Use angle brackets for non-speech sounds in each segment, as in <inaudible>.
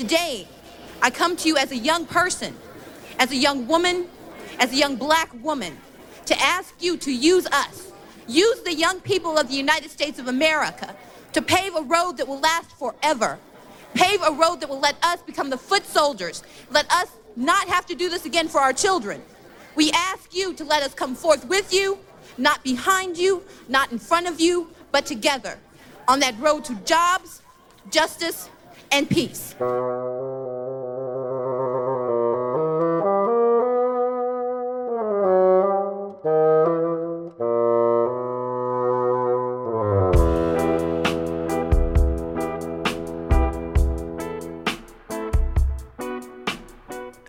Today, I come to you as a young person, as a young woman, as a young black woman, to ask you to use us, use the young people of the United States of America to pave a road that will last forever. Pave a road that will let us become the foot soldiers. Let us not have to do this again for our children. We ask you to let us come forth with you, not behind you, not in front of you, but together on that road to jobs, justice, and peace.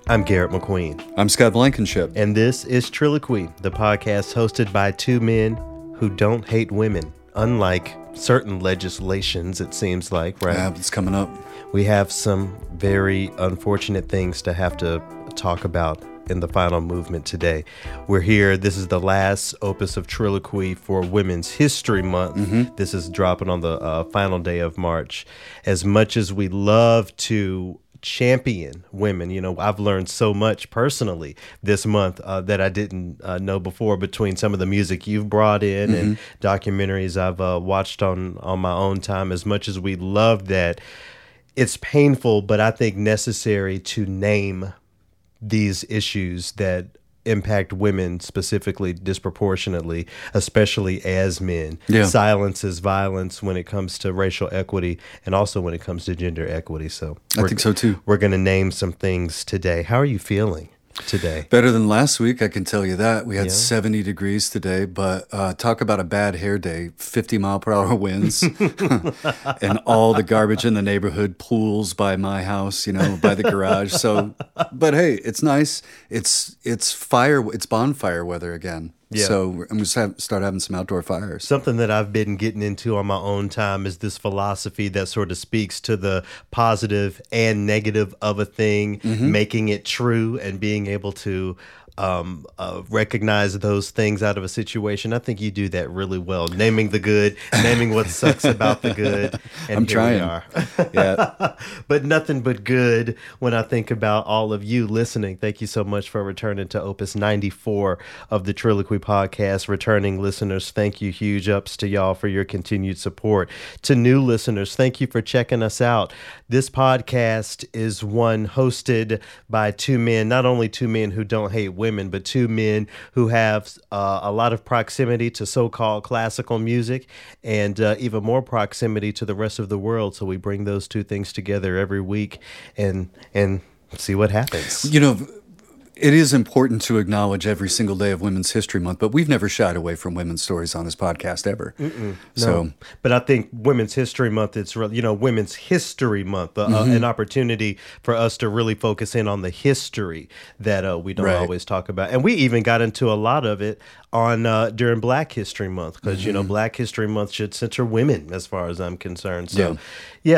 I'm Garrett McQueen, I'm Scott Blankenship. and this is Triloquy, the podcast hosted by two men who don't hate women, unlike certain legislations, it seems like, right? Yeah, it's coming up. We have some very unfortunate things to have to talk about in the final movement today. We're here. This is the last opus of Triloquy for Women's History Month. This is dropping on the uh, final day of March. As much as we love to champion women, you know, I've learned so much personally this month uh, that I didn't uh, know before between some of the music you've brought in and documentaries I've uh, watched on on my own time. As much as we love that it's painful, but I think necessary to name these issues that impact women specifically disproportionately, especially as men. Yeah. Silence is violence when it comes to racial equity and also when it comes to gender equity. So I think so too. We're going to name some things today. How are you feeling today? Better than last week, I can tell you that. We had Yeah. 70 degrees today, but uh, talk about a bad hair day 50 mile per hour winds, <laughs> and all the garbage in the neighborhood pools by my house, you know, by the garage. So, but hey, it's nice. It's it's fire, it's bonfire weather again. Yeah. So, I'm going to start having some outdoor fires. Something that I've been getting into on my own time is this philosophy that sort of speaks to the positive and negative of a thing, Mm-hmm. making it true and being able to um, uh, recognize those things out of a situation. I think you do that really well, naming the good, naming what sucks about the good. <laughs> And I'm trying. We are. <laughs> Yeah. <laughs> but nothing but good when I think about all of you listening. Thank you so much for returning to Opus 94 of the Triloquy podcast. Returning listeners, thank you. Huge ups to y'all for your continued support. To new listeners, thank you for checking us out. This podcast is one hosted by two men, not only two men who don't hate women, but two men who have uh, a lot of proximity to so called classical music and uh, even more proximity to the rest of the world. So we bring those two things together every week and, and see what happens. You know, it is important to acknowledge every single day of Women's History Month, but we've never shied away from women's stories on this podcast ever. So, But I think Women's History Month, it's re- you know Women's History Month, uh, uh, an opportunity for us to really focus in on the history that uh, we don't Right. always talk about, and we even got into a lot of it on uh, during Black History Month because you know Black History Month should center women as far as I'm concerned. So, Yeah.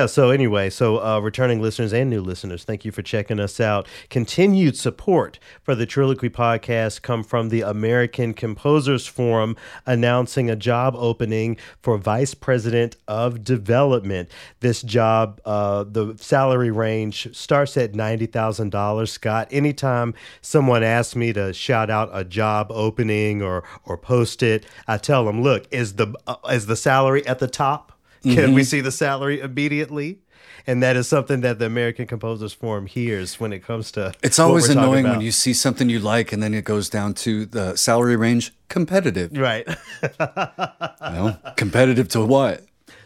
yeah. So anyway, so uh, returning listeners and new listeners, thank you for checking us out. Continued support for the Triloquy podcast come from the American Composers Forum announcing a job opening for Vice President of Development. This job, uh, the salary range starts at ninety thousand dollars. Scott, anytime someone asks me to shout out a job opening or or post it, I tell them, look, is the uh, is the salary at the top? Can we see the salary immediately? And that is something that the American Composers Forum hears when it comes to. It's always annoying when you see something you like and then it goes down to the salary range competitive. Right. You know? competitive to what?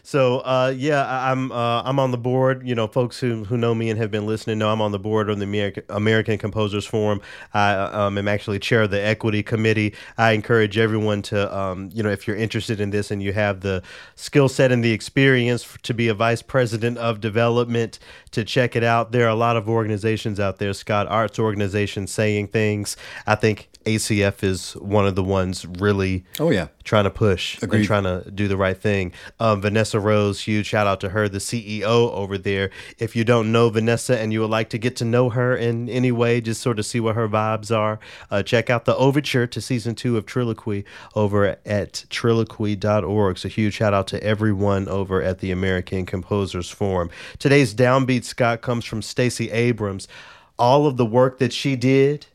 So uh, yeah, I'm uh, I'm on the board. You know, folks who who know me and have been listening know I'm on the board of the American, American Composers Forum. I um, am actually chair of the equity committee. I encourage everyone to, um, you know, if you're interested in this and you have the skill set and the experience to be a vice president of development, to check it out. There are a lot of organizations out there, Scott, arts organizations saying things. I think ACF is one of the ones really Oh, yeah. trying to push Agreed. and trying to do the right thing. Um, Vanessa Rose, huge shout out to her, the CEO over there. If you don't know Vanessa and you would like to get to know her in any way, just sort of see what her vibes are, uh, check out the overture to season two of Triloquy over at triloquy.org. So huge shout out to everyone over at the American Composers Forum. Today's downbeat, Scott, comes from Stacey Abrams. All of the work that she did.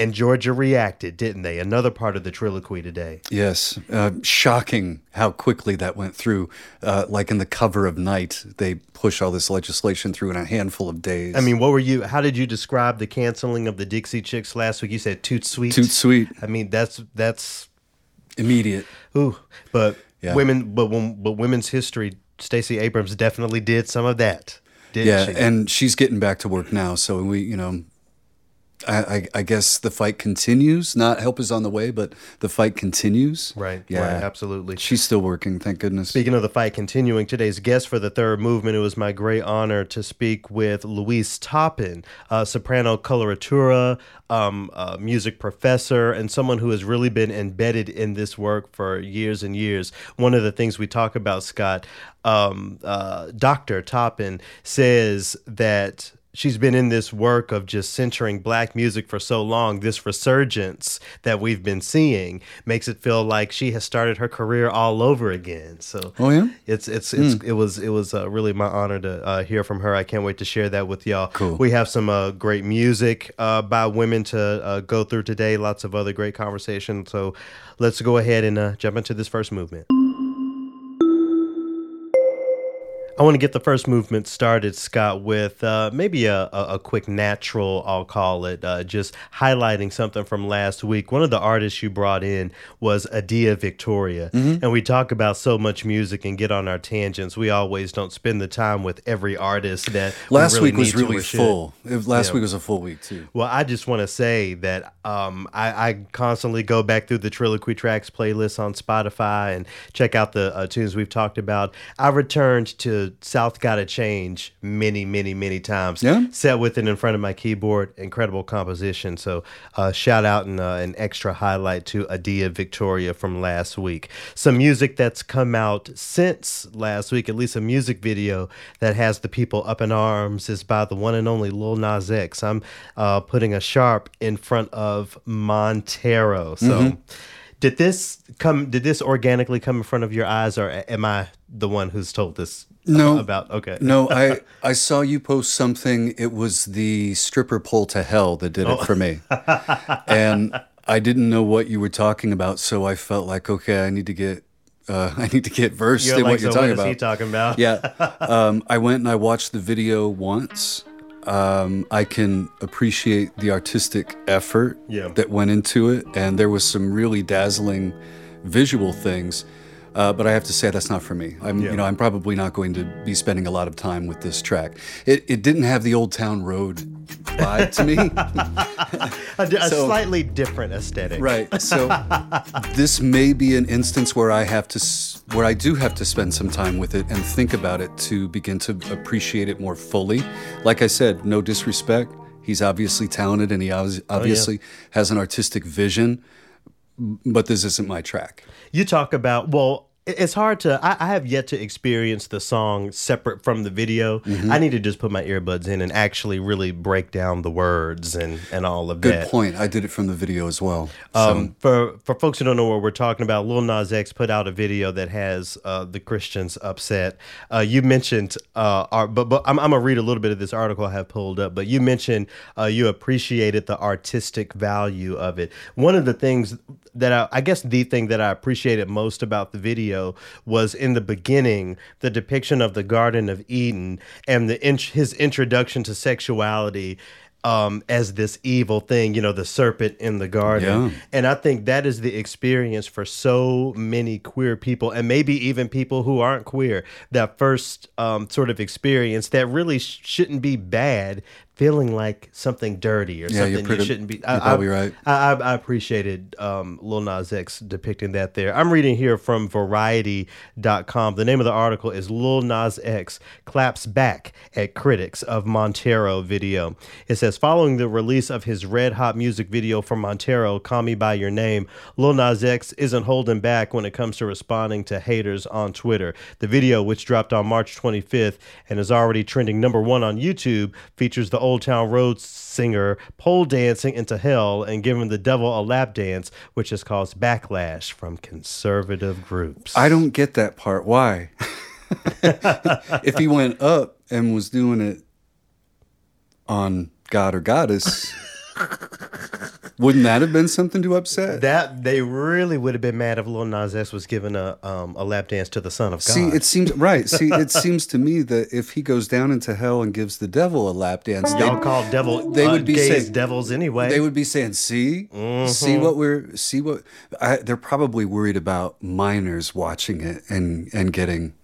And Georgia reacted, didn't they? Another part of the Triloquy today. Yes, uh, shocking how quickly that went through. Uh, like in the cover of Night, they push all this legislation through in a handful of days. I mean, what were you? How did you describe the canceling of the Dixie Chicks last week? You said toot sweet. Toot sweet. I mean, that's that's immediate. ooh. But Yeah. women, but but women's history. Stacey Abrams definitely did some of that, didn't Yeah, she? and she's getting back to work now. So we, you know, I, I, guess the fight continues. Not help is on the way, but the fight continues. right. Yeah. Right, absolutely. She's still working. Thank goodness. Speaking of the fight continuing, today's guest for the third movement, it was my great honor to speak with Louise Toppin, uh, soprano coloratura, um, uh, music professor, and someone who has really been embedded in this work for years and years. One of the things we talk about, Scott, um, uh, Dr. Toppin says that she's been in this work of just centering black music for so long this resurgence that we've been seeing makes it feel like she has started her career all over again. So Oh, yeah? it's it's, it's it was it was uh, really my honor to uh, hear from her. I can't wait to share that with y'all. Cool. we have some uh, great music uh, by women to uh, go through today lots of other great conversation. So let's go ahead and uh, jump into this first movement I want to get the first movement started, Scott, with uh, maybe a, a, quick natural, I'll call it, uh, just highlighting something from last week. One of the artists you brought in was Adia Victoria. And we talk about so much music and get on our tangents. We always don't spend the time with every artist that we Last really week was really full. It- Last Yeah. week was a full week too. Well, I just want to say that um, I, I constantly go back through the Triloquy Tracks playlist on Spotify and check out the uh, tunes we've talked about. I returned to South Gotta Change many, many, many times. Yeah? Sat with it in front of my keyboard. Incredible composition. So, uh, shout out and uh, an extra highlight to Adia Victoria from last week. Some music that's come out since last week, at least a music video that has the people up in arms, is by the one and only Lil Nas X. I'm uh, putting a sharp in front of Montero. So. Mm-hmm. Did this come? Did this organically come in front of your eyes, or am I the one who's told this No. about? Okay, No, <laughs> I I saw you post something. It was the stripper pole to hell that did it for me, <laughs> and I didn't know what you were talking about. So I felt like, okay, I need to get uh, <laughs> I need to get versed You're in like, what you're so talking what is about. he talking about? yeah, um, I went and I watched the video once. Um, I can appreciate the artistic effort Yeah. that went into it, and there was some really dazzling visual things. Uh, but I have to say that's not for me. I'm, Yeah. you know, I'm probably not going to be spending a lot of time with this track. It, it didn't have the Old Town Road vibe to me. <laughs> a, di- a So- slightly different aesthetic. Right. So this may be an instance where I have to, s- where I do have to spend some time with it and think about it to begin to appreciate it more fully. Like I said, no disrespect. He's obviously talented and he obvi- obviously has an artistic vision, but this isn't my track. You talk about well. It's hard to. I, I have yet to experience the song separate from the video. Mm-hmm. I need to just put my earbuds in and actually really break down the words and and all of Good that. Good point. I did it from the video as well. Um, for for folks who don't know what we're talking about, Lil Nas X put out a video that has uh, the Christians upset. Uh, you mentioned, uh, our, but but I'm, I'm gonna read a little bit of this article I have pulled up. But you mentioned uh, you appreciated the artistic value of it. One of the things that I, I guess the thing that I appreciated most about the video was in the beginning the depiction of the Garden of Eden and the int- his introduction to sexuality um, as this evil thing, you know, the serpent in the garden. Yeah. And I think that is the experience for so many queer people, and maybe even people who aren't queer, that first um, sort of experience that really sh- shouldn't be bad feeling like something dirty or Yeah, something pretty- you shouldn't be. you're probably right. I, I, I appreciated um, Lil Nas X depicting that there. I'm reading here from Variety.com. The name of the article is Lil Nas X claps back at critics of Montero video. It says, following the release of his red hot music video for Montero, Call Me By Your Name, Lil Nas X isn't holding back when it comes to responding to haters on Twitter. The video, which dropped on March 25th and is already trending number one on YouTube, features the Old Town Road singer pole dancing into hell and giving the devil a lap dance, which has caused backlash from conservative groups. I don't get that part. Why? <laughs> if he went up and was doing it on God or Goddess, <laughs> wouldn't that have been something to upset? that they really would have been mad if Lil Nas X was giving a um, a lap dance to the Son of God. See, it seems right. See, <laughs> it seems to me that if he goes down into hell and gives the devil a lap dance, y'all they, call devil they uh, would be saying- devils anyway. they would be saying, "See, see what we're see what." I, they're probably worried about minors watching it and and getting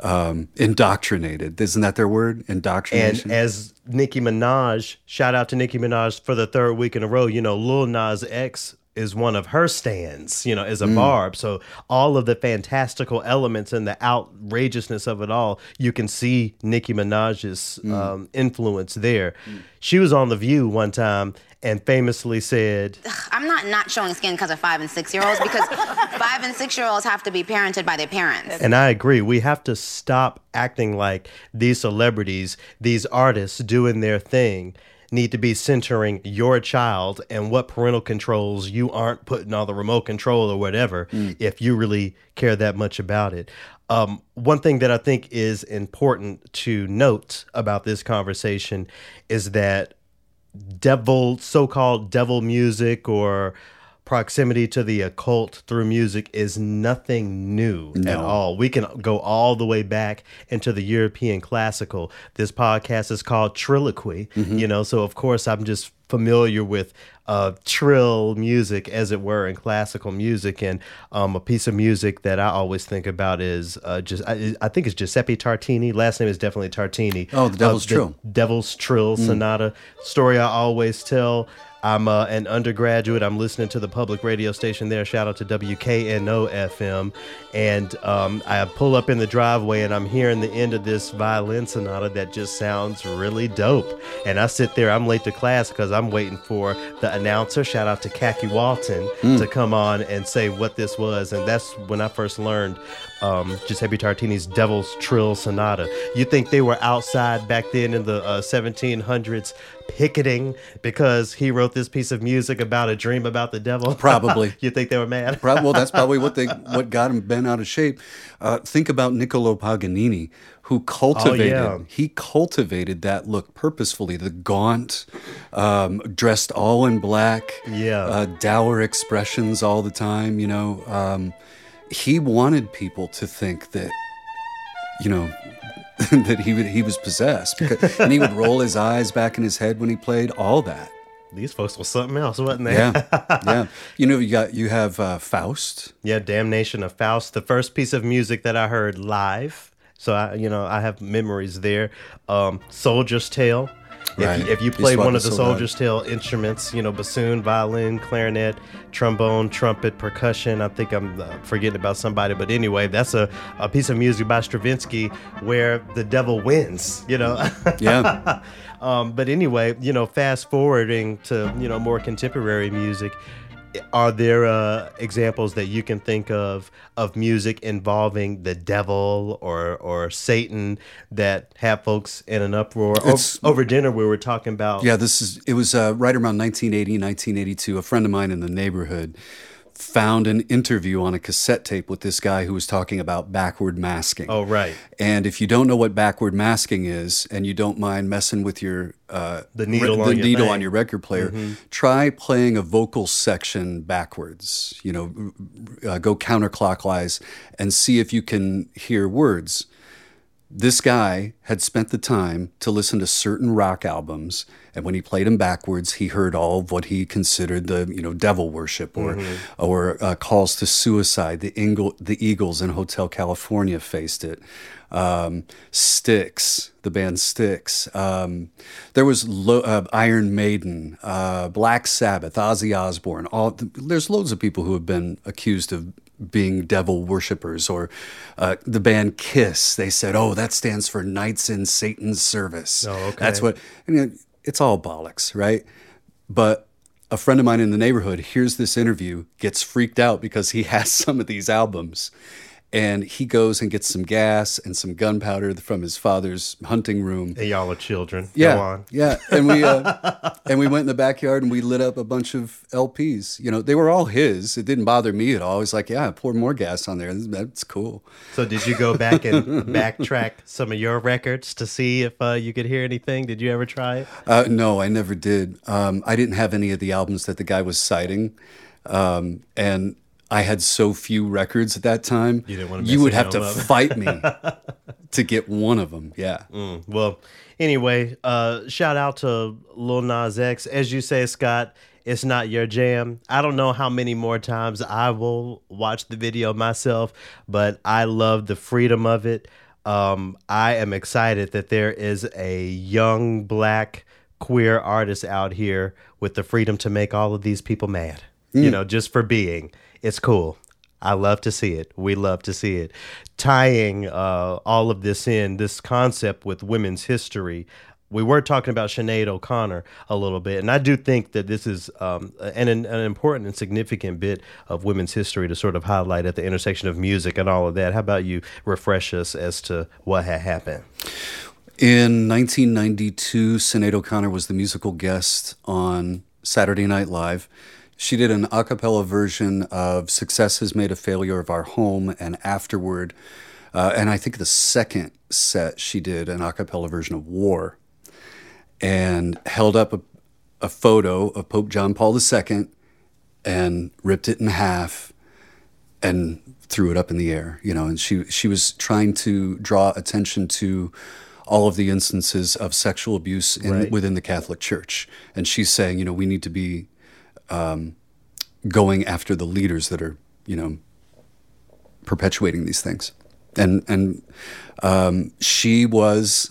um, indoctrinated. Isn't that their word? Indoctrination. And as Nicki Minaj, shout out to Nicki Minaj for the third week in a row, you know, Lil Nas X is one of her stands, you know, is a barb. So all of the fantastical elements and the outrageousness of it all, you can see Nicki Minaj's um, influence there. She was on The View one time and famously said, I'm not not showing skin because of five and six year olds because <laughs> five and six year olds have to be parented by their parents. And I agree. We have to stop acting like these celebrities, these artists doing their thing, need to be centering your child and what parental controls you aren't putting on the remote control or whatever if you really care that much about it. Um, one thing that I think is important to note about this conversation is that devil so-called devil music or proximity to the occult through music is nothing new at all. We can go all the way back into the European classical. This podcast is called Triloquy, mm-hmm. you know, so of course I'm just familiar with uh, trill music, as it were, and classical music. And um, a piece of music that I always think about is uh, just I, I think it's Giuseppe Tartini. Last name is definitely Tartini. Oh, the Devil's Uh, Trill. Devil's Trill Sonata. Story I always tell. I'm uh, an undergraduate. I'm listening to the public radio station there. Shout out to WKNO FM. And um, I pull up in the driveway and I'm hearing the end of this violin sonata that just sounds really dope. And I sit there, I'm late to class because I'm waiting for the announcer, shout out to Khaki Walton, to come on and say what this was. And that's when I first learned um, Giuseppe Tartini's Devil's Trill Sonata. You think they were outside back then in the uh, 1700s picketing because he wrote this piece of music about a dream about the devil? <laughs> Probably. you think they were mad? Prob- well, that's probably what they <laughs> what got him bent out of shape. Uh, think about Niccolo Paganini, who cultivated yeah. he cultivated that look purposefully. The gaunt, um, dressed all in black, Yeah. uh, dour expressions all the time. You know, um, he wanted people to think that, you know. <laughs> that he would, he was possessed because, and he would roll his eyes back in his head when he played all that These folks were something else, wasn't they? yeah <laughs> yeah you know you got you have uh, Faust Yeah, Damnation of Faust, the first piece of music that I heard live. So I, you know, I have memories there. Um, Soldier's Tale. Right. If you, if you swapped one of the soldado. Soldier's Tale instruments, you know, bassoon, violin, clarinet, trombone, trumpet, percussion. I think I'm uh, forgetting about somebody, but anyway, that's a, a piece of music by Stravinsky where the devil wins. You know. yeah <laughs> Um, but anyway, you know, fast forwarding to you know more contemporary music, are there uh, examples that you can think of of music involving the devil or or Satan that have folks in an uproar? It's- over dinner, we were talking about. Yeah, this is it was uh, right around 1980, 1982. A friend of mine in the neighborhood found an interview on a cassette tape with this guy who was talking about backward masking. Oh, right. And if you don't know what backward masking is, and you don't mind messing with your uh, The needle the on your needle on your record player, try playing a vocal section backwards. You know, uh, go counterclockwise and see if you can hear words this guy had spent the time to listen to certain rock albums and when he played them backwards he heard all of what he considered the you know devil worship or or uh, calls to suicide the Ingle, the eagles in hotel california faced it um, Styx, the band Styx. Um, there was lo- uh, Iron Maiden, uh, Black Sabbath, Ozzy Osbourne. All there's loads of people who have been accused of being devil worshippers. Or uh, the band Kiss. They said, "Oh, that stands for Knights in Satan's Service." Oh, okay. That's what. You know, it's all bollocks, right? But a friend of mine in the neighborhood hears this interview, gets freaked out because he <laughs> has some of these albums. And he goes and gets some gas and some gunpowder from his father's hunting room. And y'all are children. Yeah, Go on. yeah, and we uh, <laughs> and we went in the backyard and we lit up a bunch of LPs. You know, they were all his. It didn't bother me at all. I was like, yeah, pour more gas on there. That's cool. So did you go back and <laughs> backtrack some of your records to see if uh, you could hear anything? Did you ever try it? Uh, no, I never did. Um, I didn't have any of the albums that the guy was citing, um, and I had so few records at that time. You didn't wanna You would have to up. <laughs> fight me to get one of them. Yeah. Well, anyway, uh, shout out to Lil Nas X. As you say, Scott, it's not your jam. I don't know how many more times I will watch the video myself, but I love the freedom of it. Um, I am excited that there is a young black queer artist out here with the freedom to make all of these people mad. You know, just for being. It's cool. I love to see it. We love to see it. Tying uh, all of this in, this concept with women's history. We were talking about Sinead O'Connor a little bit, and I do think that this is um, an, an important and significant bit of women's history to sort of highlight at the intersection of music and all of that. How about you refresh us as to what had happened? In 1992, Sinead O'Connor was the musical guest on Saturday Night Live. She did an a cappella version of Success Has Made a Failure of Our Home, and afterward, uh, and I think the second set, she did an a cappella version of War and held up a, a photo of Pope John Paul II and ripped it in half and threw it up in the air, you know, and she she was trying to draw attention to all of the instances of sexual abuse in, Right. within the Catholic Church, and she's saying, you know, we need to be um, going after the leaders that are, you know, perpetuating these things, and and um, she was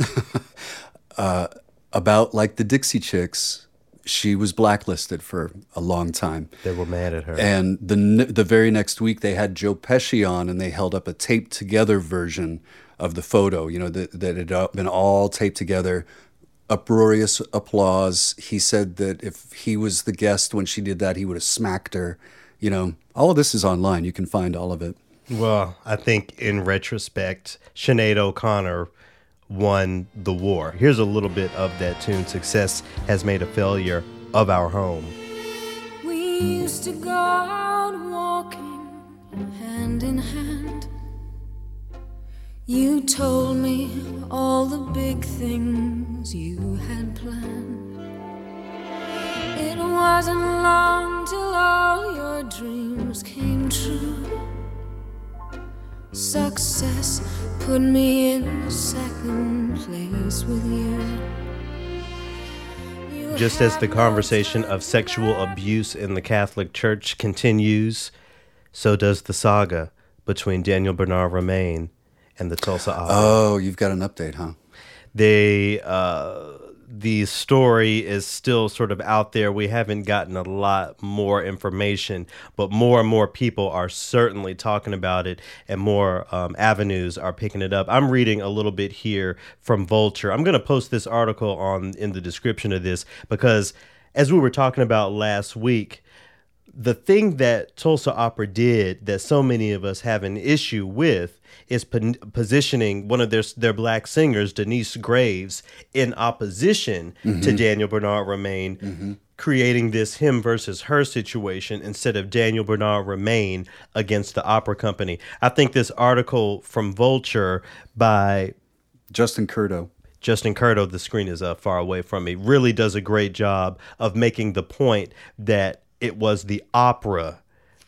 <laughs> uh, about like the Dixie Chicks. She was blacklisted for a long time. They were mad at her. And the the very next week, they had Joe Pesci on, and they held up a taped together version of the photo. You know that that had uh, been all taped together. Uproarious applause. He said that if he was the guest when she did that, he would have smacked her. You know, all of this is online. You can find all of it. Well, I think in retrospect, Sinead O'Connor won the war. Here's a little bit of that tune Success has made a failure of our home. We used to go out walking hand in hand. You told me all the big things you had planned. It wasn't long till all your dreams came true. Success put me in second place with you. You Just as the conversation of sexual abuse in the Catholic Church continues, so does the saga between Daniel Bernard Roumain and the Tulsa Opera. Oh, you've got an update, huh? they uh the story is still sort of out there. We haven't gotten a lot more information, but more and more people are certainly talking about it, and more um, avenues are picking it up. I'm reading a little bit here from Vulture. I'm going to post this article on in the description of this because, as we were talking about last week, the thing that Tulsa Opera did that so many of us have an issue with is pon- positioning one of their their black singers, Denyce Graves, in opposition to Daniel Bernard Roumain, creating this him versus her situation instead of Daniel Bernard Roumain against the opera company. I think this article from Vulture by Justin Curdo. Justin Curto, the screen is uh, far away from me, really does a great job of making the point that it was the opera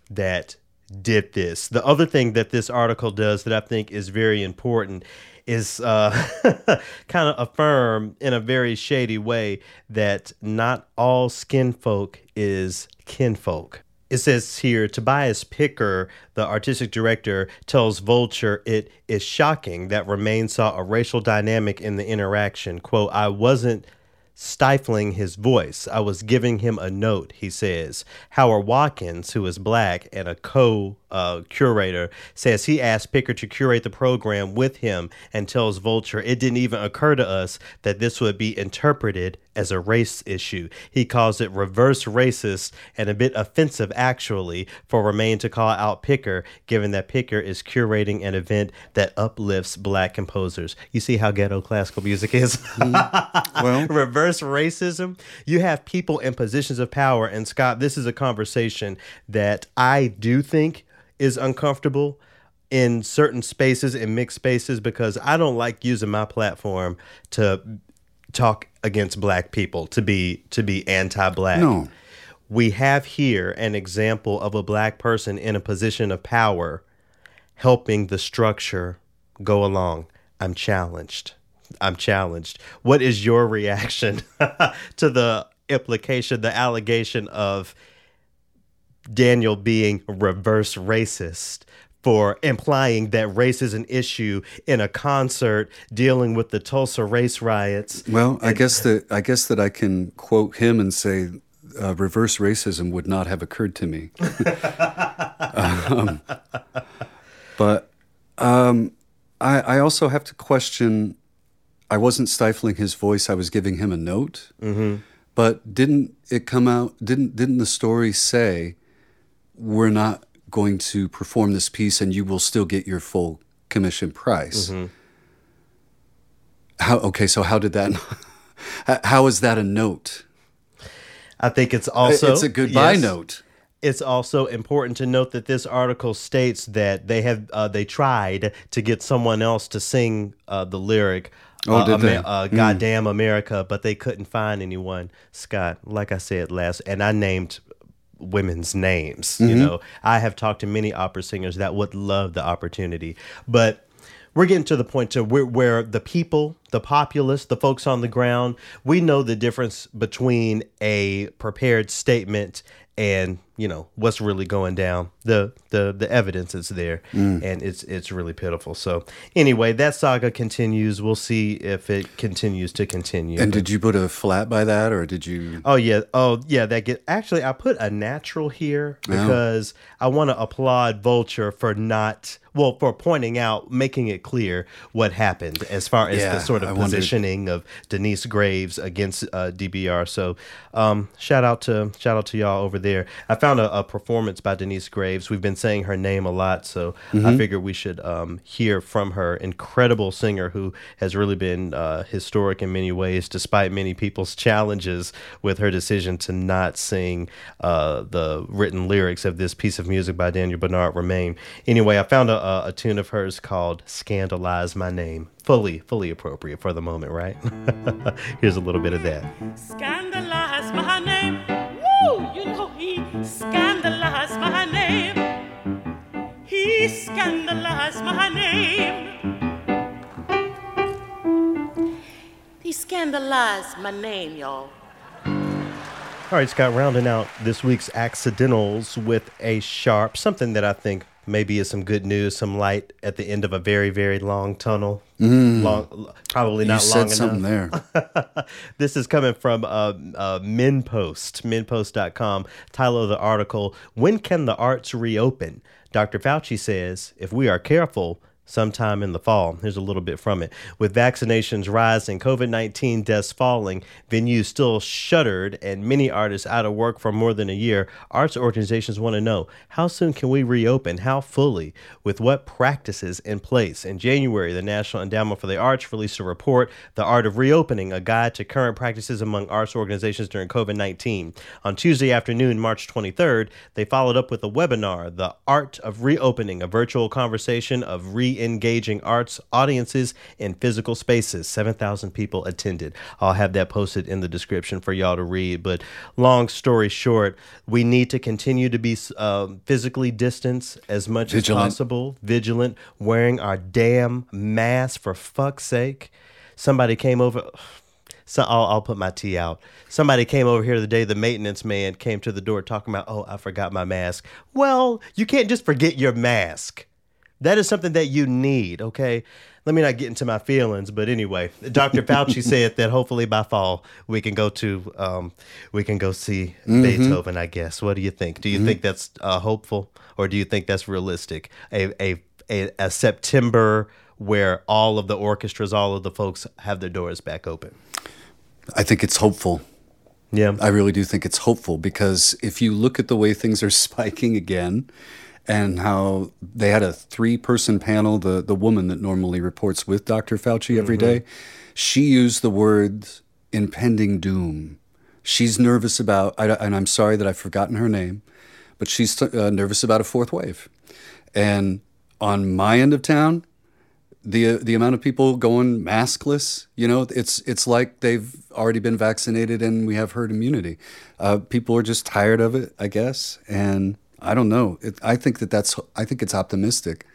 that did this. The other thing that this article does that I think is very important is uh, <laughs> kind of affirm in a very shady way that not all skin folk is kinfolk. It says here Tobias Picker, the artistic director, tells Vulture it is shocking that Roumain saw a racial dynamic in the interaction. Quote, I wasn't stifling his voice. I was giving him a note, he says. Howard Watkins, who is black and a co uh, curator, says he asked Picker to curate the program with him and tells Vulture it didn't even occur to us that this would be interpreted as a race issue. He calls it reverse racist and a bit offensive, actually, for Roumain to call out Picker, given that Picker is curating an event that uplifts black composers. You see how ghetto classical music is? <laughs> Well, reverse racism. You have people in positions of power, and Scott, this is a conversation that I do think is uncomfortable in certain spaces in mixed spaces because I don't like using my platform to talk against black people to be to be anti-black. No. We have here an example of a black person in a position of power helping the structure go along. I'm challenged. I'm challenged. What is your reaction <laughs> to the implication, the allegation of Daniel being reverse racist for implying that race is an issue in a concert dealing with the Tulsa race riots? well, I guess that I guess that I can quote him and say, uh, "Reverse racism would not have occurred to me." <laughs> um, but um, I, I also have to question. I wasn't stifling his voice. I was giving him a note. Mm-hmm. But didn't it come out? Didn't didn't the story say we're not going to perform this piece and you will still get your full commission price? How okay? So how did that? how is that a note? I think it's also it's a goodbye yes. note. It's also important to note that this article states that they have uh, they tried to get someone else to sing uh, the lyric. Oh, uh, did they? uh, Goddamn America, but they couldn't find anyone. Scott, like I said last, and I named women's names. You mm-hmm. know, I have talked to many opera singers that would love the opportunity, but we're getting to the point to where, where the people, the populace, the folks on the ground, we know the difference between a prepared statement and you know what's really going down. The the the evidence is there, and it's it's really pitiful. So anyway, that saga continues. We'll see if it continues to continue. And did you put a flat by that, or did you? Oh yeah, oh yeah. That get actually, I put a natural here because I want to applaud Vulture for not well for pointing out, making it clear what happened as far as Yeah, the sort I of wondered. positioning of Denyce Graves against uh, DBR. So um, shout out to shout out to y'all over there. I found a, a performance by Denyce Graves. We've been saying her name a lot, so Mm-hmm. I figured we should um, hear from her. Incredible singer who has really been uh, historic in many ways, despite many people's <laughs> challenges with her decision to not sing uh, the written lyrics of this piece of music by Daniel Bernard Roumain. Anyway, I found a, a, a tune of hers called "Scandalize My Name." Fully, fully appropriate for the moment, right? <laughs> Here's a little bit of that. Scandalize my name. Scandalized my name. He scandalized my name. He scandalized my name, y'all. All right, Scott, rounding out this week's accidentals with a sharp, something that I think maybe is some good news, some light at the end of a very, very long tunnel. Long, probably You not said long something enough. there. <laughs> this is coming from uh, uh, MinnPost, MinnPost.com. Title of the article When can the arts reopen? Dr. Fauci says if we are careful, sometime in the fall. Here's a little bit from it. With vaccinations rising, COVID 19 deaths falling, venues still shuttered, and many artists out of work for more than a year, arts organizations want to know how soon can we reopen? How fully? With what practices in place? In January, the National Endowment for the Arts released a report, The Art of Reopening, a guide to current practices among arts organizations during COVID 19. On Tuesday afternoon, March 23rd, they followed up with a webinar, The Art of Reopening, a virtual conversation of re engaging arts audiences in physical spaces. 7,000 people attended. I'll have that posted in the description for y'all to read. But long story short, we need to continue to be uh, physically distanced as much Vigilant. as possible, vigilant, wearing our damn mask for fuck's sake. Somebody came over. So I'll, I'll put my tea out. Somebody came over here the day the maintenance man came to the door talking about, oh, I forgot my mask. Well, you can't just forget your mask. That is something that you need, okay? Let me not get into my feelings, but anyway, Dr. <laughs> Fauci said that hopefully by fall we can go to um, we can go see Beethoven. I guess. What do you think? Do you think that's uh, hopeful, or do you think that's realistic? A, a a a September where all of the orchestras, all of the folks have their doors back open. I think it's hopeful. Yeah, I really do think it's hopeful because if you look at the way things are <laughs> spiking again and how they had a three person panel, the, the woman that normally reports with Dr. Fauci every day, she used the words impending doom. She's nervous about, and I'm sorry that I've forgotten her name, but she's uh, nervous about a fourth wave. And on my end of town, the the amount of people going maskless, you know, it's it's like they've already been vaccinated and we have herd immunity. Uh, people are just tired of it, I guess, and I don't know. It, I think that that's I think it's optimistic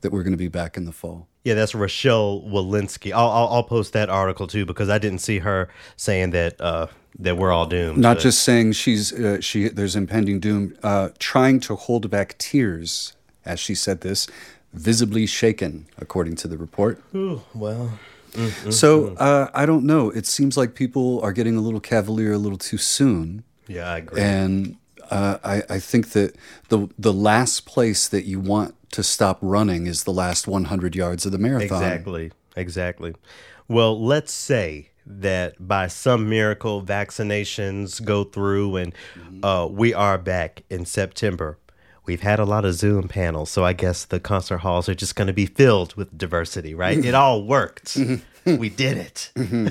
that we're going to be back in the fall. yeah, that's Rochelle Walensky. I'll, I'll I'll post that article too because I didn't see her saying that uh, that we're all doomed. Not but- just saying she's uh, she there's impending doom, uh, trying to hold back tears, as she said this, visibly shaken, according to the report. well. So uh, I don't know. It seems like people are getting a little cavalier a little too soon. Yeah, I agree. And uh, I, I think that the the last place that you want to stop running is the last 100 yards of the marathon. Exactly. Exactly. Well, let's say that by some miracle vaccinations go through and mm-hmm. uh, we are back in September. We've had a lot of Zoom panels, so I guess the concert halls are just going to be filled with diversity, right? it all worked. <laughs> we did it. Mm-hmm.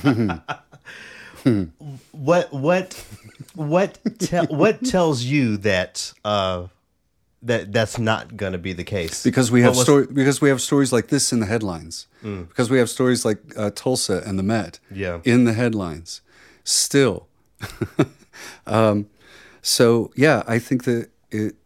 Mm-hmm. <laughs> what what what <laughs> te- what tells you that uh, that that's not going to be the case? Because we have was- story, because we have stories like this in the headlines. Because we have stories like uh, Tulsa and the Met Yeah. in the headlines. Still, <laughs> um, so yeah, I think that it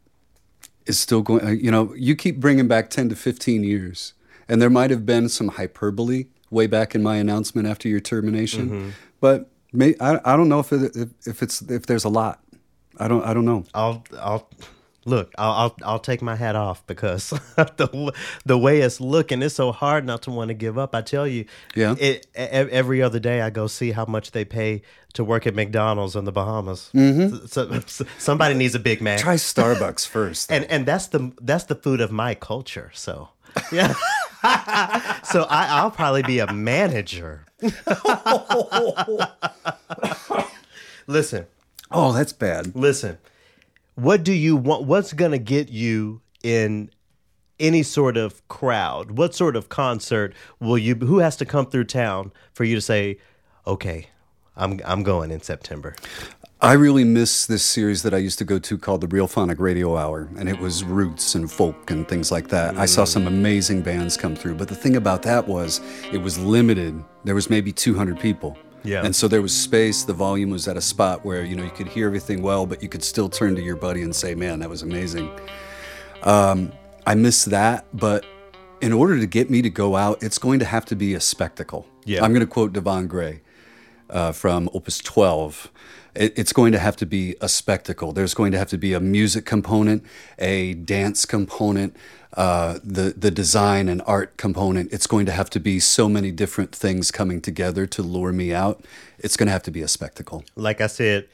is still going. uh, You know, you keep bringing back ten to fifteen years, and there might have been some hyperbole way back in my announcement after your termination, Mm-hmm. but may, I, I don't know if it, if, it's if there's a lot. I don't I don't know. I'll I'll look. I'll I'll, I'll take my hat off because <laughs> the the way it's looking, it's so hard not to want to give up. I tell you, Yeah. It, every other day I go see how much they pay to work at McDonald's in the Bahamas. Mm-hmm. So, so- somebody needs a Big Mac, Try Starbucks first. <laughs> and and that's the that's the food of my culture. So yeah. <laughs> so I, I'll probably be a manager. <laughs> Listen, oh, that's bad. listen what do you want what's gonna get you in any sort of crowd what sort of concert will you who has to come through town for you to say okay i'm i'm going in september I really miss this series that I used to go to called the Real Phonic Radio Hour, and it was roots and folk and things like that. I saw some amazing bands come through, but the thing about that was it was limited. There was maybe 200 people. Yeah. And so there was space. The volume was at a spot where, you know, you could hear everything well, but you could still turn to your buddy and say, man, that was amazing. Um, I miss that, but in order to get me to go out, it's going to have to be a spectacle. Yeah. I'm going to quote Devon Gray uh, from Opus 12. It, it's going to have to be a spectacle. There's going to have to be a music component, a dance component, uh, the the design and art component. It's going to have to be so many different things coming together to lure me out. It's going to have to be a spectacle. like i said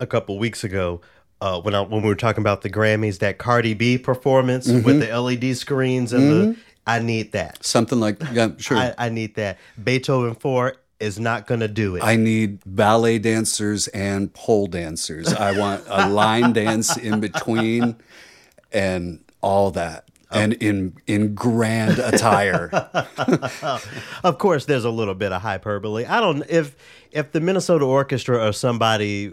a couple weeks ago uh, when I, when we were talking about the grammys that cardi b performance with the led screens and the i need that Something like yeah, sure. I, I need that beethoven 4 is not gonna do it I need ballet dancers and pole dancers. I want a line dance in between and all that. And in in grand attire. <laughs> Of course, there's a little bit of hyperbole. I don't if if the Minnesota Orchestra or somebody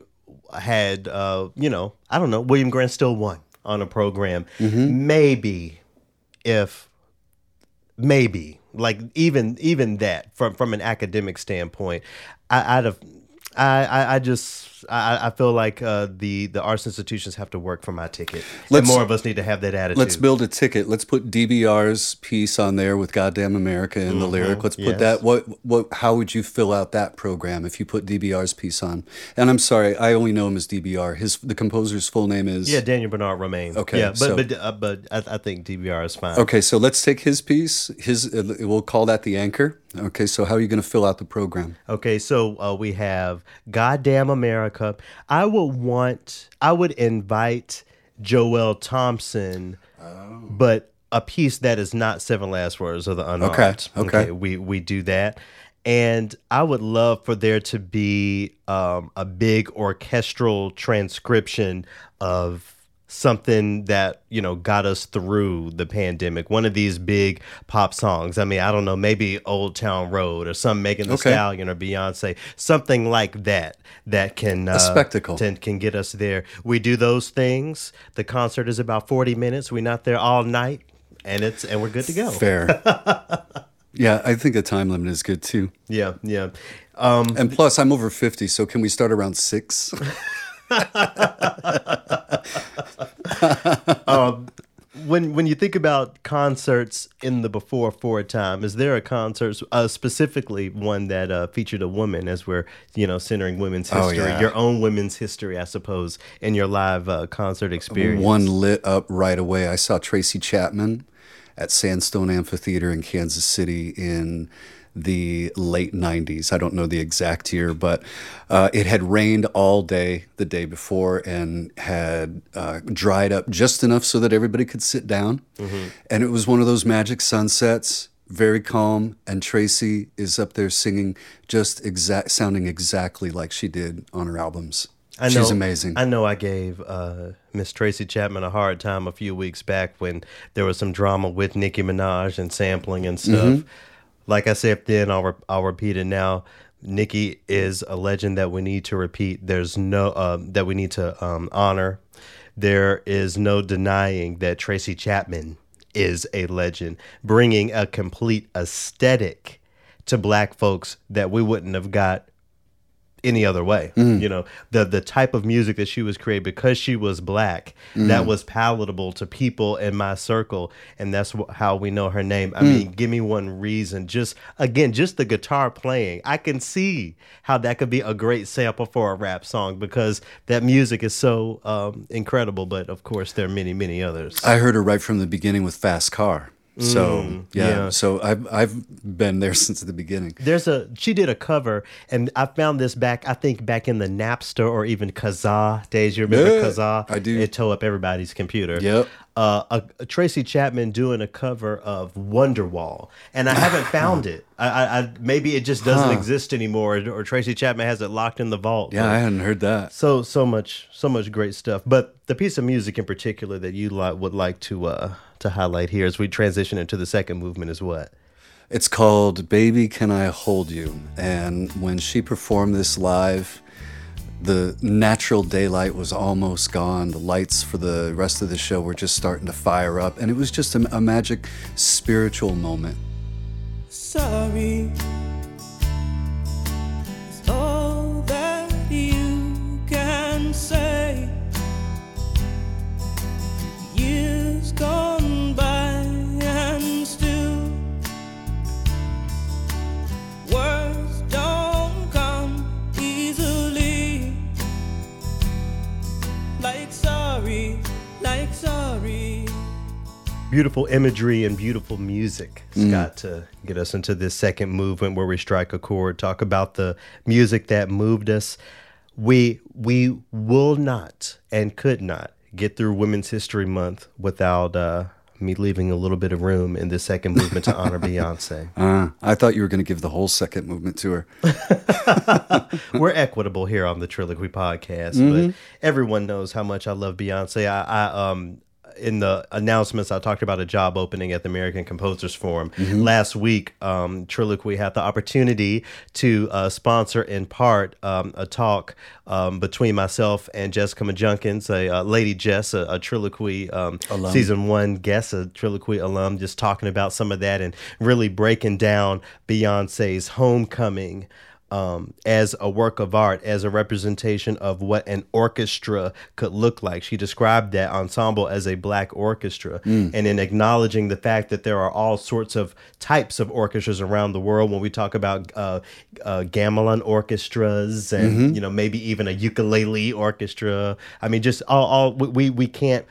had uh, you know, I don't know, William Grant Still won on a program. Maybe if maybe like even even that from from an academic standpoint, I, I'd have. I, I, I just I, I feel like uh, the the arts institutions have to work for my ticket. Let's- and more of us need to have that attitude. Let's build a ticket. Let's put DBR's piece on there with "Goddamn America" in the lyric. Let's put yes. that. What what? How would you fill out that program if you put DBR's piece on? And I'm sorry, I only know him as DBR. His the composer's full name is Yeah, Daniel Bernard Roumain. Okay, yeah, but so- but uh, but I, I think DBR is fine. Okay, so let's take his piece. His uh, we'll call that the anchor. Okay, so how are you going to fill out the program? Okay, so uh, we have Goddamn America. I would want, I would invite Joel Thompson, but a piece that is not Seven Last Words of the Unarmed. Okay, okay. we we do that, and I would love for there to be um, a big orchestral transcription of something that you know got us through the pandemic one of these big pop songs i mean i don't know maybe old town road or some megan the Okay. stallion or beyonce something like that that can uh, spectacle. can, can get us there we do those things the concert is about 40 minutes we're not there all night and it's and we're good to go Fair. <laughs> yeah, I think a time limit is good too. yeah yeah um And plus, I'm over 50, so can we start around six? <laughs> <laughs> when when you think about concerts in the before Ford time, is there a concert uh, specifically one that uh, featured a woman as we're you know centering women's Oh, history, yeah. your own women's history, I suppose, in your live uh, concert experience? One lit up right away. I saw Tracy Chapman at Sandstone Amphitheater in Kansas City in the late 90s. I don't know the exact year, but uh, it had rained all day the day before and had uh, dried up just enough so that everybody could sit down. And it was one of those magic sunsets. Very calm, and Tracy is up there singing, just exact, sounding exactly like she did on her albums. I know, She's amazing. I know. I gave uh, Miss Tracy Chapman a hard time a few weeks back when there was some drama with Nicki Minaj and sampling and stuff. Mm-hmm. Like I said then, I'll, re- I'll repeat it now. Nicki is a legend that we need to repeat. There's no uh, that we need to um, honor. There is no denying that Tracy Chapman is a legend, bringing a complete aesthetic to black folks that we wouldn't have got any other way. Mm. You know, the the type of music that she was creating because she was black, mm. that was palatable to people in my circle, and that's wh- how we know her name. I mm. mean, give me one reason. Just again, just the guitar playing. I can see how that could be a great sample for a rap song because that music is so um, incredible. But of course, there are many, many others. I heard her right from the beginning with Fast Car. So yeah, yeah. so I've I've been there <laughs> since the beginning. There's a she did a cover, and I found this back. I think back in the Napster or even Kazaa days. You remember Yeah, Kazaa? I do. It tore up everybody's computer. Yep. Uh, a, a Tracy Chapman doing a cover of Wonderwall, and I haven't found <laughs> it. I, I, I maybe it just doesn't exist anymore, or, or Tracy Chapman has it locked in the vault. Yeah, I hadn't heard that. So so much so much great stuff. But the piece of music in particular that you li- would like to uh, to highlight here as we transition into the second movement is what? It's called Baby Can I Hold You? And when she performed this live, the natural daylight was almost gone. The lights for the rest of the show were just starting to fire up. And it was just a, a magic spiritual moment. sorry beautiful imagery and beautiful music, Scott, to get us into this second movement where we strike a chord, talk about the music that moved us. We we will not and could not get through Women's History Month without uh, me leaving a little bit of room in the second movement to honor <laughs> Beyonce. Uh, I thought you were going to give the whole second movement to her. <laughs> We're equitable here on the Triloquy podcast, but everyone knows how much I love Beyonce. I, I um in the announcements, I talked about a job opening at the American Composers Forum last week. Um, Triloquy had the opportunity to uh, sponsor in part um, a talk um, between myself and Jessica Majunkins, a uh, Lady Jess, a, a Triloquy um, season one guest, a Triloquy alum, just talking about some of that and really breaking down Beyonce's homecoming um, as a work of art, as a representation of what an orchestra could look like. She described that ensemble as a black orchestra. And in acknowledging the fact that there are all sorts of types of orchestras around the world, when we talk about uh, uh, gamelan orchestras and, you know, maybe even a ukulele orchestra. I mean, just all, all we, we can't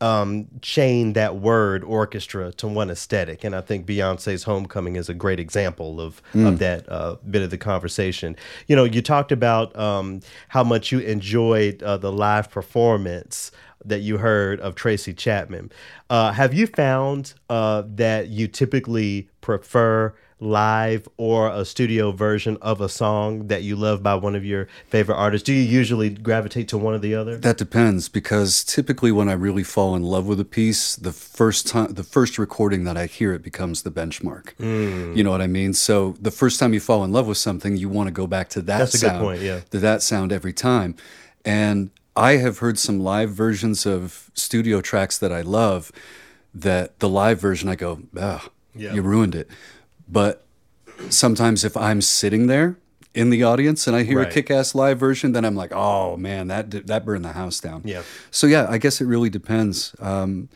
um, chain that word orchestra to one aesthetic. And I think Beyonce's Homecoming is a great example of, of that uh, bit of the conversation. You know, you talked about um, how much you enjoyed uh, the live performance that you heard of Tracy Chapman. Uh, have you found uh, that you typically prefer live or a studio version of a song that you love by one of your favorite artists? Do you usually gravitate to one or the other? That depends because typically when I really fall in love with a piece, the first time the first recording that I hear it becomes the benchmark. Mm. You know what I mean? So the first time you fall in love with something, you want to go back to that That's a good point, yeah. To that sound every time. And I have heard some live versions of studio tracks that I love that the live version I go, ah, Yeah. you ruined it. But sometimes if I'm sitting there in the audience and I hear Right. a kick-ass live version, then I'm like, oh man, that that burned the house down. Yeah. So yeah, I guess it really depends um,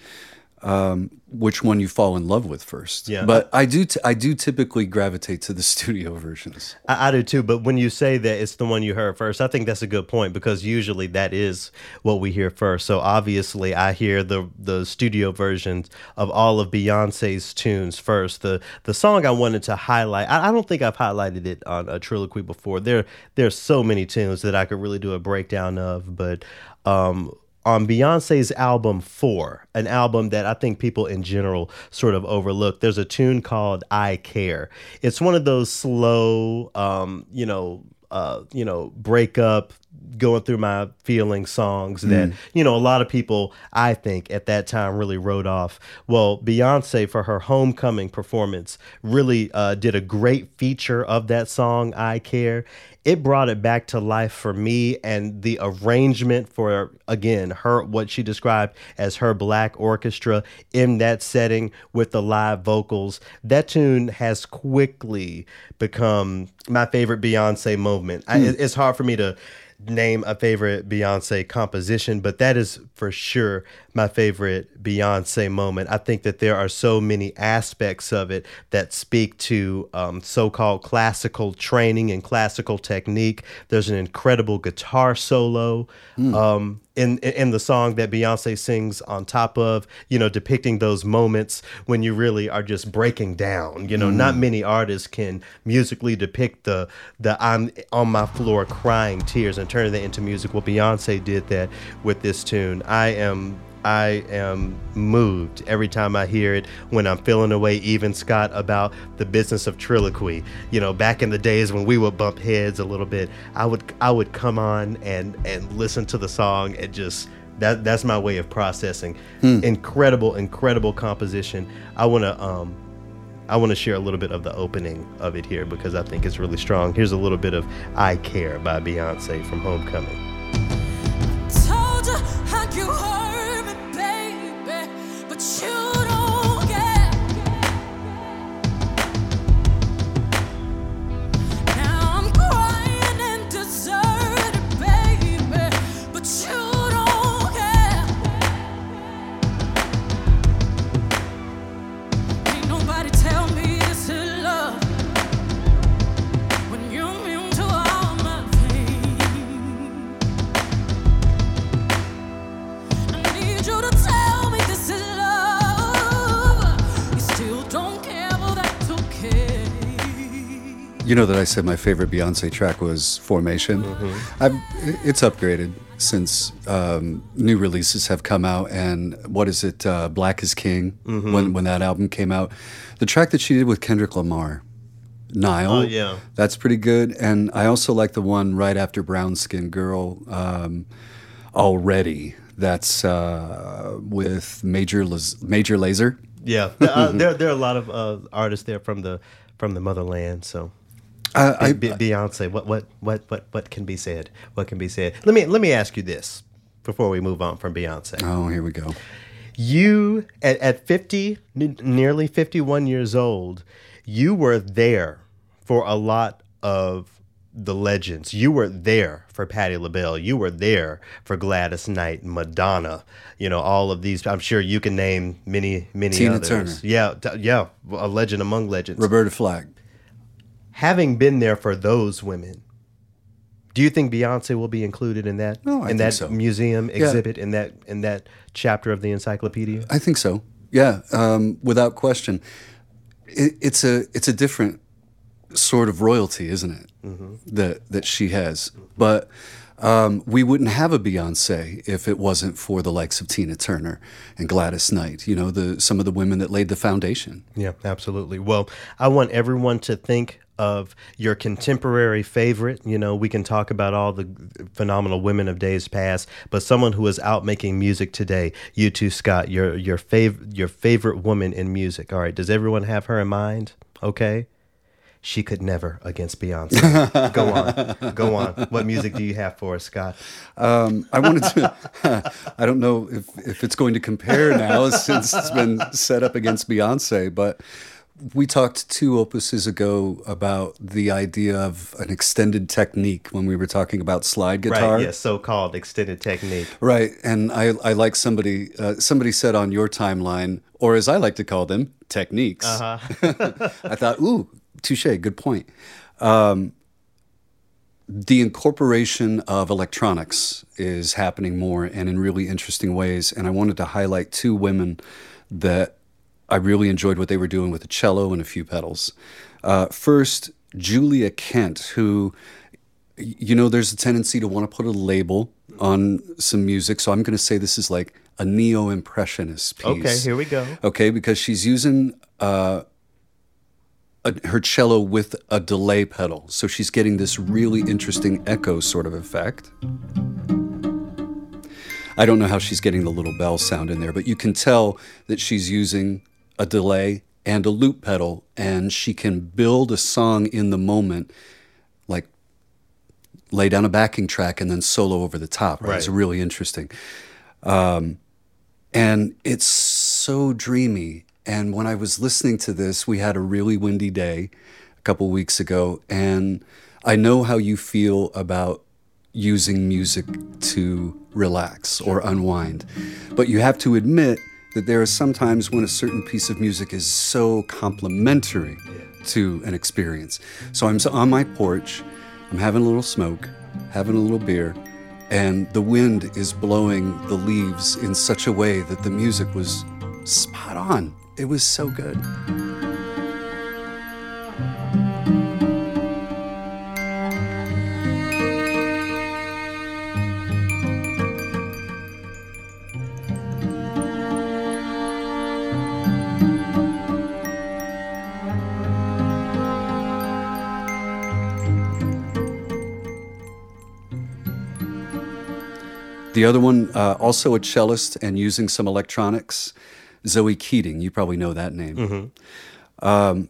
um, which one you fall in love with first. Yeah. But I do t- I do typically gravitate to the <laughs> studio versions. I, I do too, but when you say that it's the one you heard first, I think that's a good point because usually that is what we hear first. So obviously, I hear the the studio versions of all of Beyonce's tunes first. The the song I wanted to highlight, I, I don't think I've highlighted it on a Triloquy before. There there's so many tunes that I could really do a breakdown of, but um, on Beyonce's album Four, an album that I think people in general sort of overlook, there's a tune called I Care. It's one of those slow, um, you know, uh, you know, break up, going through my feelings songs that, you know, a lot of people, I think, at that time really wrote off. Well, Beyonce, for her homecoming performance, really uh, did a great feature of that song, I Care. It brought it back to life for me and the arrangement for again her what she described as her black orchestra in that setting with the live vocals. That tune has quickly become my favorite beyonce moment. I, it's hard for me to name a favorite Beyonce composition, but that is for sure my favorite Beyonce moment. I think that there are so many aspects of it that speak to um, so called classical training and classical technique. There's an incredible guitar solo. Um, in, in the song that Beyonce sings on top of, you know, depicting those moments when you really are just breaking down. You know, not many artists can musically depict the the I'm on my floor crying tears and turning that into music. Well, Beyonce did that with this tune. I am I am moved every time I hear it when I'm feeling away even Scott about the business of triloquy. You know, back in the days when we would bump heads a little bit, I would I would come on and and listen to the song and just that that's my way of processing. Incredible, incredible composition. I want to um I want to share a little bit of the opening of it here because I think it's really strong. Here's a little bit of I Care by Beyonce from Homecoming. Baby, but you You know that I said my favorite Beyonce track was Formation. I've, it's upgraded since um, new releases have come out, and what is it? Uh, Black is King. When when that album came out, the track that she did with Kendrick Lamar, Nile. Oh, yeah. that's pretty good. And I also like the one right after Brown Skin Girl. Um, already. That's uh, with Major Laz- Major Lazer. Yeah, uh, <laughs> there there are a lot of uh, artists there from the from the motherland. So Uh, I, Be- Beyonce, what what what what what can be said? What can be said? Let me let me ask you this before we move on from Beyonce. oh, here we go. You at, at 50, n- nearly 51 years old, you were there for a lot of the legends. You were there for Patti LaBelle. You were there for Gladys Knight, Madonna. You know all of these. I'm sure you can name many, many Tina others. Turner. Yeah, yeah, a legend among legends. Roberta Flack. Having been there for those women, do you think Beyonce will be included in that No, I in that so. museum exhibit in that in that chapter of the encyclopedia? I think so. Yeah, um, without question. It, it's a it's a different sort of royalty, isn't it? That that she has, but. Um, we wouldn't have a Beyonce if it wasn't for the likes of Tina Turner and Gladys Knight. You know, the some of the women that laid the foundation. Yeah, absolutely. Well, I want everyone to think of your contemporary favorite. You know, we can talk about all the phenomenal women of days past, but someone who is out making music today. You too, Scott. Your your fav- your favorite woman in music. All right. Does everyone have her in mind? Okay. She could never against Beyonce. <laughs> go on, go on. What music do you have for us, Scott? Um, I wanted to. <laughs> I don't know if, if it's going to compare now <laughs> since it's been set up against Beyonce, but we talked two opuses ago about the idea of an extended technique when we were talking about slide guitar. Right. Yes. So-called extended technique. Right, and I, I like somebody uh, somebody said on your timeline, or as I like to call them, techniques. Uh-huh. <laughs> I thought, ooh, touche, good point. Um, the incorporation of electronics is happening more and in really interesting ways. And I wanted to highlight two women that I really enjoyed what they were doing with the cello and a few pedals. Uh, first, Julia Kent, who you know, there's a tendency to want to put a label on some music. So I'm going to say this is like a neo impressionist piece. Okay. Here we go. Okay, because she's using uh, a, her cello with a delay pedal. So she's getting this really interesting echo sort of effect. I don't know how she's getting the little bell sound in there, but you can tell that she's using a delay and a loop pedal, and she can build a song in the moment, like lay down a backing track and then solo over the top. Right? It's really interesting. Um, and it's so dreamy. And when I was listening to this, we had a really windy day a couple weeks ago, and I know how you feel about using music to relax or unwind. But you have to admit that there are sometimes when a certain piece of music is so complementary to an experience. So I'm on my porch, I'm having a little smoke, having a little beer, and the wind is blowing the leaves in such a way that the music was spot on. It was so good. The other one, uh, also a cellist and using some electronics, Zoe Keating. You probably know that name. Um,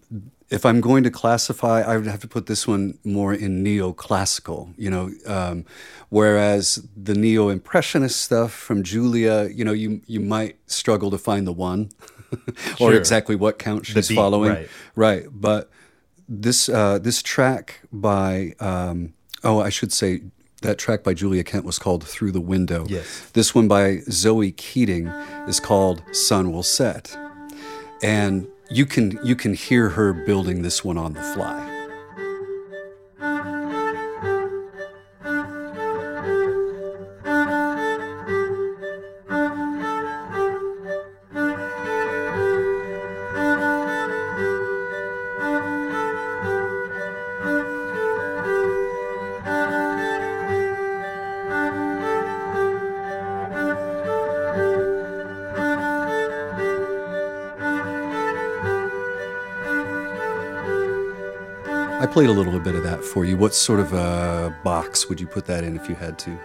if I'm going to classify, I would have to put this one more in neoclassical, you know, um, whereas the neo impressionist stuff from Julia, you know, you, you might struggle to find the one <laughs> or Sure. exactly what count she's beat, following. right. Right. But this uh, this track by um, oh I should say that track by Julia Kent was called Through the Window. Yes. This one by Zoe Keating is called Sun Will Set, and you can you can hear her building this one on the fly. Played a little bit of that for you. What sort of a box would you put that in if you had to?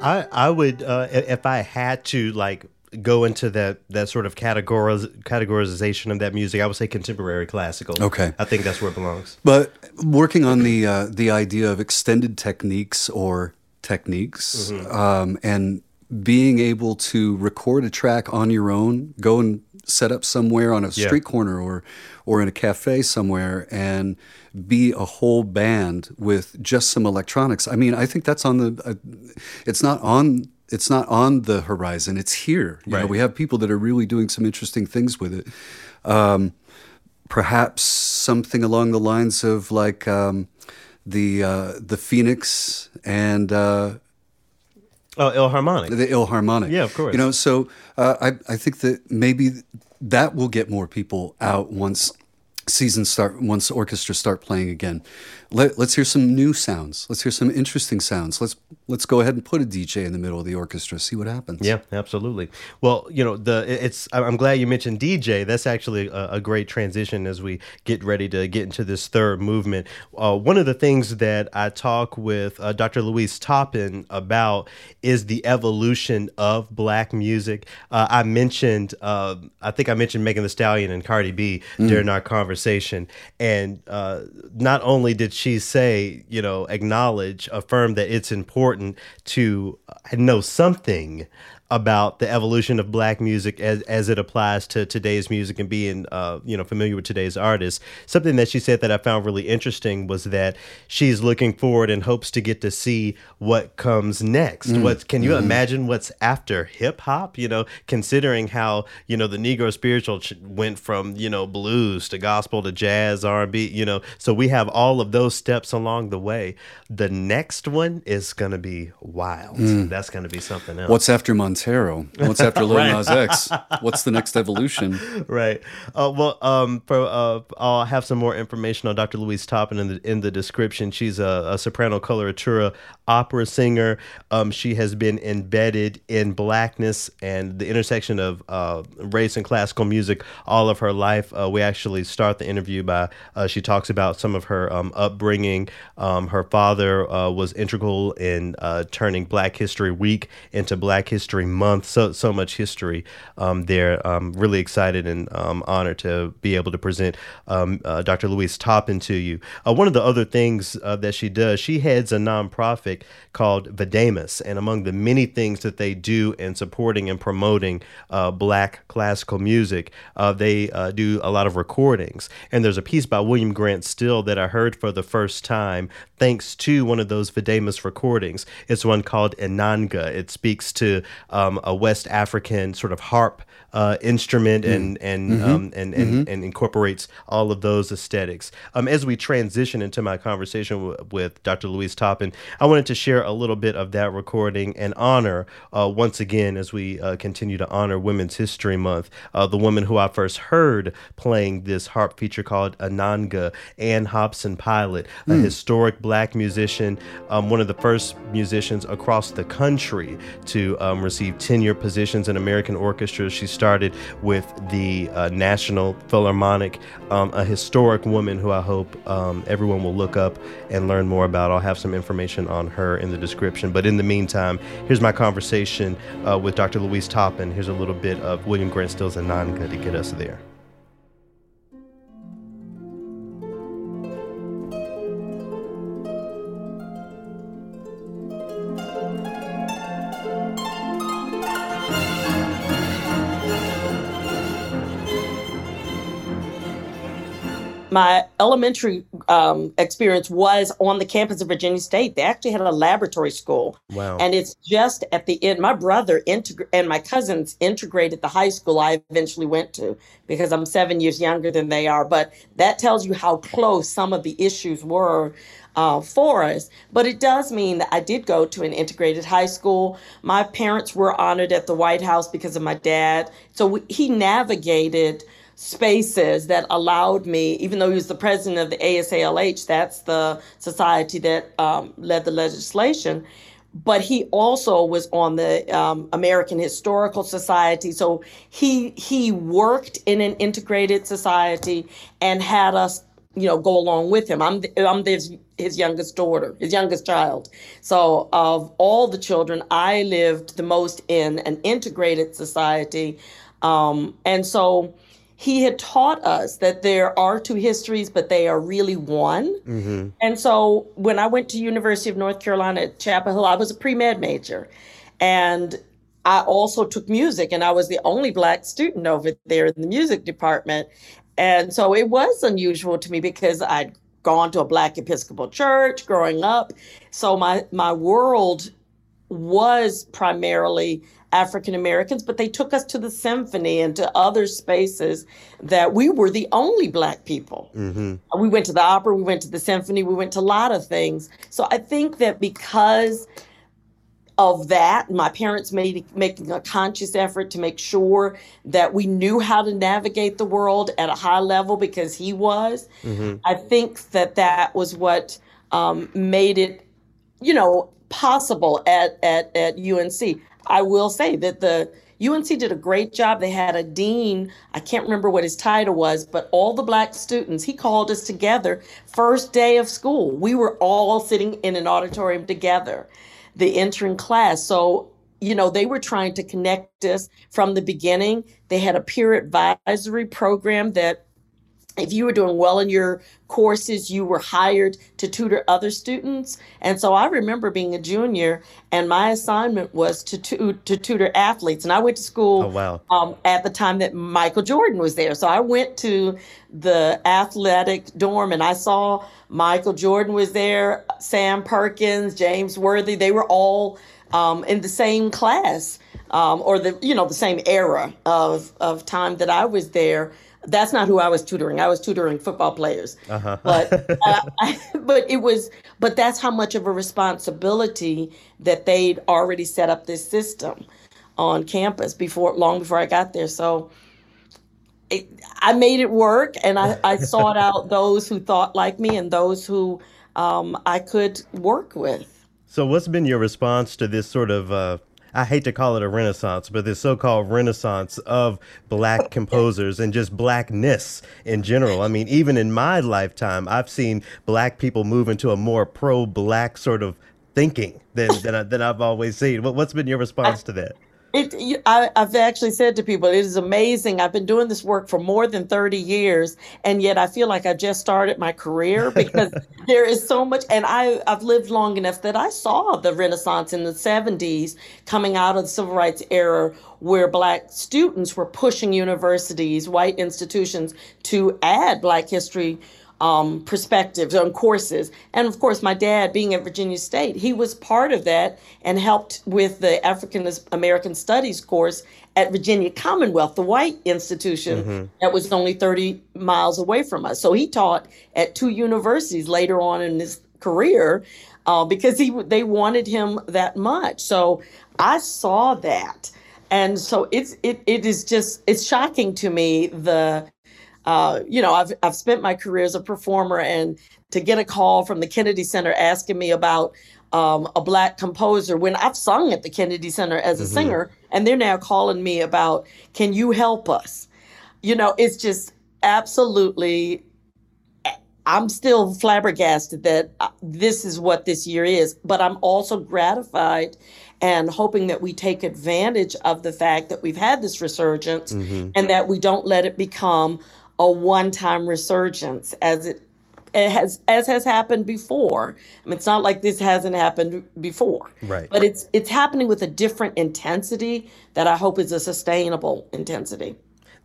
I I would uh, if I had to like go into that that sort of categoriz- categorization of that music, I would say contemporary classical. Okay. I think that's where it belongs. But working on the uh, the idea of extended techniques or techniques, um, and being able to record a track on your own, go and set up somewhere on a Yeah. street corner or or in a cafe somewhere, and be a whole band with just some electronics. I mean, I think that's on the. Uh, it's not on. It's not on the horizon. It's here. You know, Right. we have people that are really doing some interesting things with it. Um, perhaps something along the lines of like um, the uh, the Phoenix and uh, Oh, Ilharmonic. the Ilharmonic. Yeah, of course. You know, so uh, I I think that maybe that will get more people out once seasons start once orchestras start playing again. Let, let's hear some new sounds. Let's hear some interesting sounds. Let's let's go ahead and put a DJ in the middle of the orchestra. See what happens. Yeah, absolutely. Well, you know, the it's. I'm glad you mentioned DJ. That's actually a, a great transition as we get ready to get into this third movement. Uh, one of the things that I talk with uh, Dr. Louise Toppin about is the evolution of black music. Uh, I mentioned, uh, I think I mentioned Megan Thee Stallion and Cardi B during our conversation, and uh, not only did she say, you know, acknowledge, affirm that it's important to know something about the evolution of black music as, as it applies to today's music and being uh, you know familiar with today's artists. Something that she said that i found really interesting was that she's looking forward and hopes to get to see what comes next. Mm. What can you mm-hmm. imagine what's after hip hop? You know considering how you know the negro spiritual ch- went from you know blues to gospel to jazz r&b you know. So we have all of those steps along the way. The next one is going to be wild. Mm. That's going to be something else. What's after Montero? What's after Lil Nas X? What's the next evolution? right. Uh, well, um, for uh, I'll have some more information on Dr. Louise Toppin in the in the description. She's a, a soprano coloratura opera singer. Um, she has been embedded in blackness and the intersection of uh, race and classical music all of her life. Uh, we actually start the interview by uh, she talks about some of her um, upbringing. Um, her father uh, was integral in uh, turning Black History Week into Black History Month. So so much history um, there. I'm really excited and um, honored to be able to present um, uh, Dr. Louise Toppin to you. One of the other things that she does, she heads a nonprofit called Videmus, and among the many things that they do in supporting and promoting uh, Black classical music, uh, they uh, do a lot of recordings. And there's a piece by William Grant Still that I heard for the first time thanks to one of those Videmus recordings. It's one called Ennanga. It speaks to um, a West African sort of harp uh, instrument and and, um, and and and incorporates all of those aesthetics. Um, as we transition into my conversation w- with Dr. Louise Toppin, I wanted to share a little bit of that recording and honor uh, once again as we uh, continue to honor Women's History Month, uh, the woman who I first heard playing this harp feature called Ennanga, Ann Hobson Pilot, a historic black musician, um, one of the first musicians across the country to um, receive tenure positions in American orchestras. She started with the uh, National Philharmonic, um, a historic woman who I hope um, everyone will look up and learn more about. I'll have some information on her in the description. But in the meantime, here's my conversation uh, with Dr. Louise Toppin. Here's a little bit of William Grant Still's Ennanga to get us there. My elementary um, experience was on the campus of Virginia State. They actually had a laboratory school. Wow. And it's just at the end. My brother integ- and my cousins integrated the high school I eventually went to because I'm seven years younger than they are. But that tells you how close some of the issues were uh, for us. But it does mean that I did go to an integrated high school. My parents were honored at the White House because of my dad. So we, he navigated spaces that allowed me, even though he was the president of the ASALH, that's the society that um, led the legislation. But he also was on the um, American Historical Society, so he he worked in an integrated society and had us you know, go along with him. I'm I'm his, his youngest daughter, his youngest child. So of all the children, I lived the most in an integrated society, um, and so he had taught us that there are two histories, but they are really one. Mm-hmm. And so when I went to University of North Carolina at Chapel Hill, I was a pre-med major. And I also took music and I was the only black student over there in the music department. And so it was unusual to me because I'd gone to a black Episcopal church growing up. So my my world was primarily African Americans, but they took us to the symphony and to other spaces that we were the only black people. Mm-hmm. We went to the opera, we went to the symphony, we went to a lot of things. So I think that because of that, my parents made making a conscious effort to make sure that we knew how to navigate the world at a high level because he was. Mm-hmm. I think that that was what um, made it, you know, possible at, at at UNC. I will say that the UNC did a great job. They had a dean, I can't remember what his title was, but all the black students, he called us together first day of school. We were all sitting in an auditorium together, the entering class. So, you know, they were trying to connect us from the beginning. They had a peer advisory program that if you were doing well in your courses, you were hired to tutor other students. And so I remember being a junior, and my assignment was to tu- to tutor athletes. And I went to school Oh, wow. um, at the time that Michael Jordan was there. So I went to the athletic dorm, and I saw Michael Jordan was there, Sam Perkins, James Worthy. They were all um, in the same class, um, or the you know the same era of of time that I was there that's not who I was tutoring. I was tutoring football players. Uh-huh. But <laughs> uh, I, but it was but that's how much of a responsibility that they'd already set up this system on campus before long before I got there. So it, I made it work, and I, I <laughs> sought out those who thought like me and those who um, I could work with. So, what's been your response to this sort of, uh, I hate to call it a renaissance, but this so called renaissance of black <laughs> composers and just blackness in general? I mean, even in my lifetime, I've seen black people move into a more pro black sort of thinking than, than, I, than I've always seen. What, what's been your response to that? It, I, I've actually said to people, it is amazing. I've been doing this work for more than 30 years, and yet I feel like I just started my career <laughs> because there is so much. And I, I've lived long enough that I saw the Renaissance in the 70s coming out of the Civil Rights era where Black students were pushing universities, white institutions, to add Black history um, perspectives on courses. And of course, my dad, being at Virginia State, he was part of that and helped with the African American Studies course at Virginia Commonwealth, the white institution that was only 30 miles away from us. So he taught at two universities later on in his career uh, because he they wanted him that much. So I saw that. And so it's it, it is just it's shocking to me the uh, you know, I've I've spent my career as a performer, and to get a call from the Kennedy Center asking me about um, a black composer when I've sung at the Kennedy Center as a singer, and they're now calling me about, can you help us? You know, it's just absolutely. I'm still flabbergasted that uh, this is what this year is, but I'm also gratified and hoping that we take advantage of the fact that we've had this resurgence and that we don't let it become a one-time resurgence as it, it has as has happened before. I mean, it's not like this hasn't happened before, Right. But it's it's happening with a different intensity that I hope is a sustainable intensity.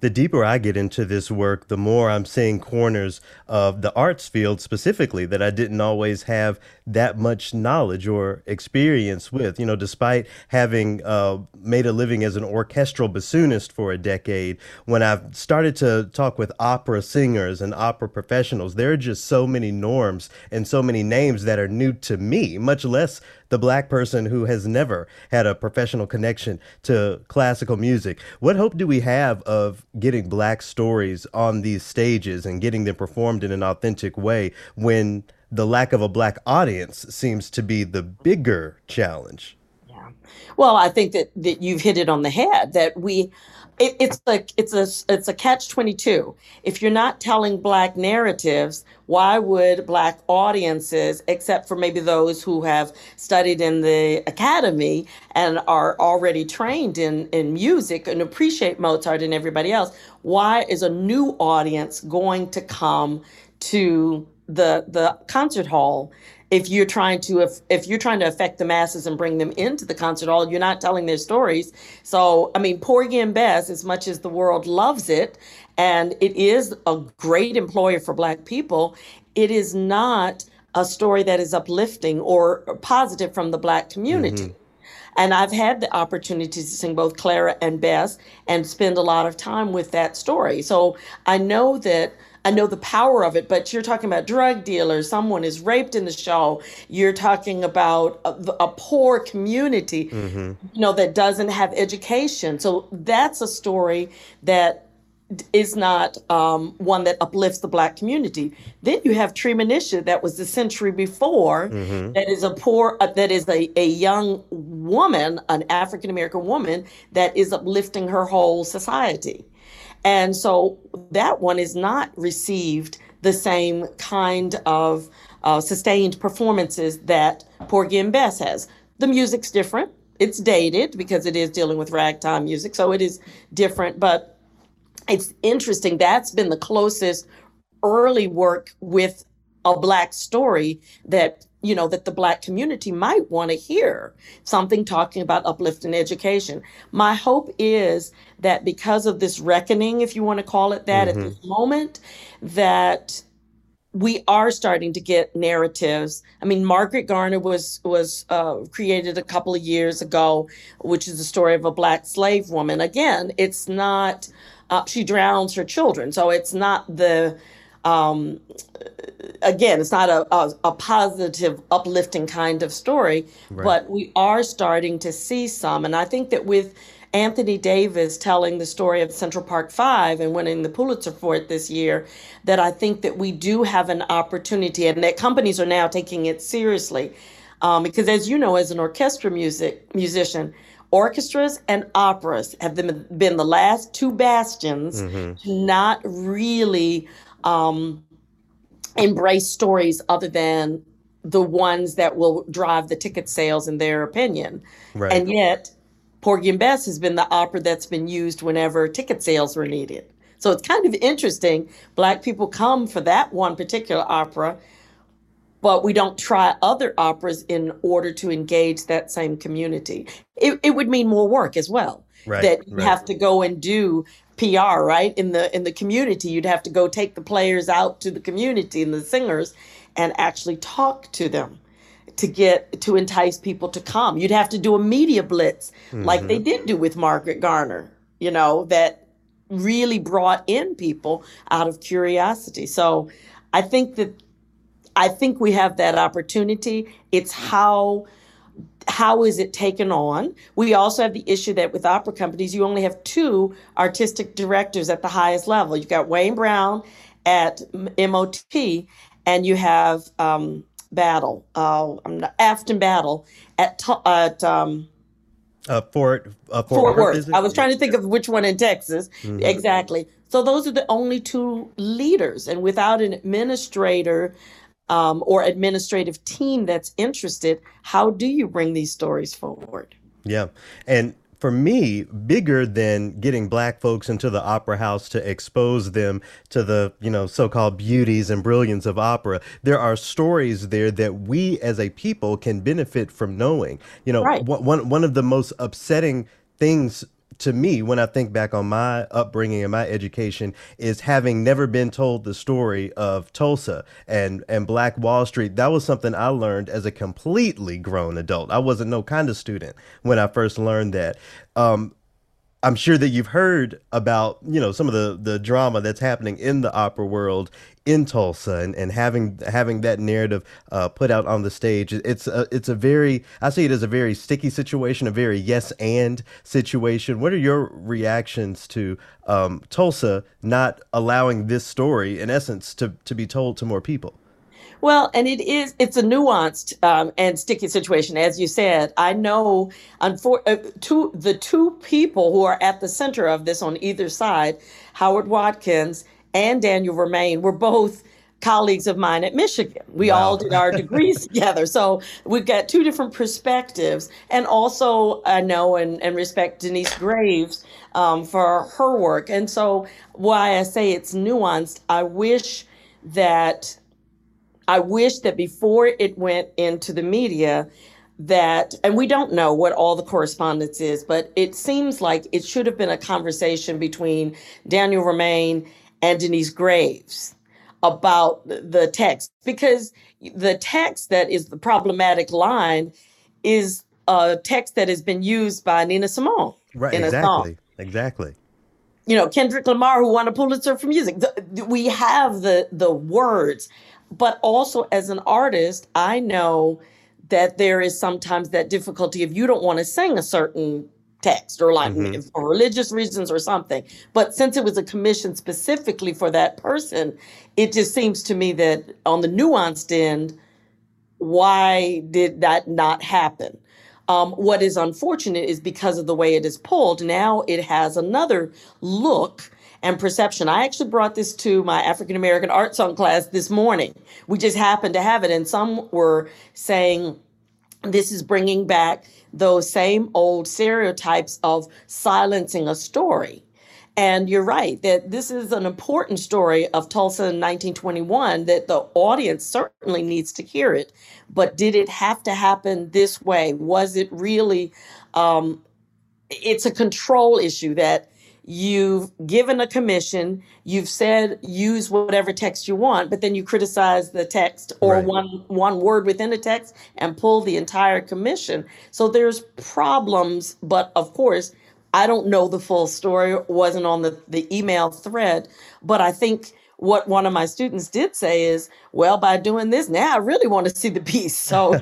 The deeper I get into this work, the more I'm seeing corners of the arts field specifically that I didn't always have that much knowledge or experience with. You know, despite having uh, made a living as an orchestral bassoonist for a decade, when I've started to talk with opera singers and opera professionals, there are just so many norms and so many names that are new to me, much less the black person who has never had a professional connection to classical music. What hope do we have of getting black stories on these stages and getting them performed in an authentic way when the lack of a black audience seems to be the bigger challenge? Yeah. Well, I think that, that you've hit it on the head. That we, it, it's like it's a it's a catch twenty two. If you're not telling black narratives, why would black audiences, except for maybe those who have studied in the academy and are already trained in in music and appreciate Mozart and everybody else, why is a new audience going to come to the the concert hall if you're trying to if, if you're trying to affect the masses and bring them into the concert hall you're not telling their stories. So i mean porgy and bess as much as the world loves it and it is a great employer for black people it is not a story that is uplifting or positive from the black community. Mm-hmm. And I've had the opportunity to sing both Clara and Bess and spend a lot of time with that story. So I know that I know the power of it, but you're talking about drug dealers, someone is raped in the show. You're talking about a, a poor community, you know, that doesn't have education. So that's a story that is not um, one that uplifts the black community. Then you have Treemonisha, that was the century before, that is a poor, uh, that is a, a young woman, an African American woman, that is uplifting her whole society. And so that one is not received the same kind of uh, sustained performances that Porgy and Bess has. The music's different. It's dated because it is dealing with ragtime music, so it is different, but it's interesting. That's been the closest early work with a black story that you know that the black community might want to hear something talking about uplifting education my hope is that because of this reckoning if you want to call it that at this moment that we are starting to get narratives. I mean, Margaret Garner was was uh, created a couple of years ago, which is the story of a black slave woman. Again, it's not uh, she drowns her children, so it's not the um, again, it's not a, a, a positive, uplifting kind of story, but we are starting to see some. And I think that with Anthony Davis telling the story of Central Park Five and winning the Pulitzer for it this year, that I think that we do have an opportunity and that companies are now taking it seriously. Um, because as you know, as an orchestra music musician, orchestras and operas have been, been the last two bastions to not really um, embrace stories other than the ones that will drive the ticket sales in their opinion. Right. And yet, Porgy and Bess has been the opera that's been used whenever ticket sales were needed. So it's kind of interesting. Black people come for that one particular opera, but we don't try other operas in order to engage that same community. It, it would mean more work as well. Right, That you right. have to go and do PR, right? In the in the community, you'd have to go take the players out to the community and the singers and actually talk to them to get to entice people to come. You'd have to do a media blitz like they mm-hmm. did do with Margaret Garner, you know, that really brought in people out of curiosity. So I think that I think we have that opportunity. It's how how is it taken on? We also have the issue that with opera companies, you only have two artistic directors at the highest level. You've got Wayne Brown at MOT, and you have um, Battle, uh, I'm not, Afton Battle at at um, Uh, Fort uh, Fort, Fort Worth. it? I was trying to think of which one in Texas. Mm-hmm. Exactly. So those are the only two leaders, and without an administrator um, or administrative team that's interested, how do you bring these stories forward? Yeah. And for me, bigger than getting black folks into the opera house to expose them to the, you know, so-called beauties and brilliance of opera, there are stories there that we as a people can benefit from knowing. You know, Right. one one one of the most upsetting things to me when I think back on my upbringing and my education is having never been told the story of Tulsa and and Black Wall Street. That was something I learned as a completely grown adult. I wasn't no kind of student when I first learned that. Um, I'm sure that you've heard about, you know, some of the the drama that's happening in the opera world in Tulsa and, and having having that narrative uh, put out on the stage. It's a, it's a very I see it as a very sticky situation, a very yes and situation. What are your reactions to um, Tulsa not allowing this story, in essence, to to be told to more people? Well, and it is, it's a nuanced um, and sticky situation. As you said, I know unfor- uh, two, the two people who are at the center of this on either side, Howard Watkins and Daniel Roumain, were both colleagues of mine at Michigan. We Wow. all did our <laughs> degrees together. So we've got two different perspectives. And also, I know and, and respect Denyce Graves um, for her work. And so, why I say it's nuanced, I wish that I wish that before it went into the media, that, and we don't know what all the correspondence is, but it seems like it should have been a conversation between Daniel Roumain and Denyce Graves about the text because the text that is the problematic line is a text that has been used by Nina Simone Right. in a song Exactly. Exactly. you know Kendrick Lamar who won a Pulitzer for music. The- we have the the words, but also as an artist, I know that there is sometimes that difficulty if you don't want to sing a certain text or like hmm for religious reasons or something. But since it was a commission specifically for that person, it just seems to me that on the nuanced end, why did that not happen? Um, what is unfortunate is because of the way it is pulled, now it has another look and perception. I actually brought this to my African American art song class this morning. We just happened to have it, and some were saying this is bringing back those same old stereotypes of silencing a story. And you're right that this is an important story of Tulsa in 1921 that the audience certainly needs to hear it. But did it have to happen this way? Was it really? Um, it's a control issue that you've given a commission, you've said use whatever text you want, but then you criticize the text or Right. one one word within a text and pull the entire commission. So there's problems, but of course, I don't know the full story, wasn't on the, the email thread, but I think what one of my students did say is, well, by doing this, now I really want to see the piece. So <laughs>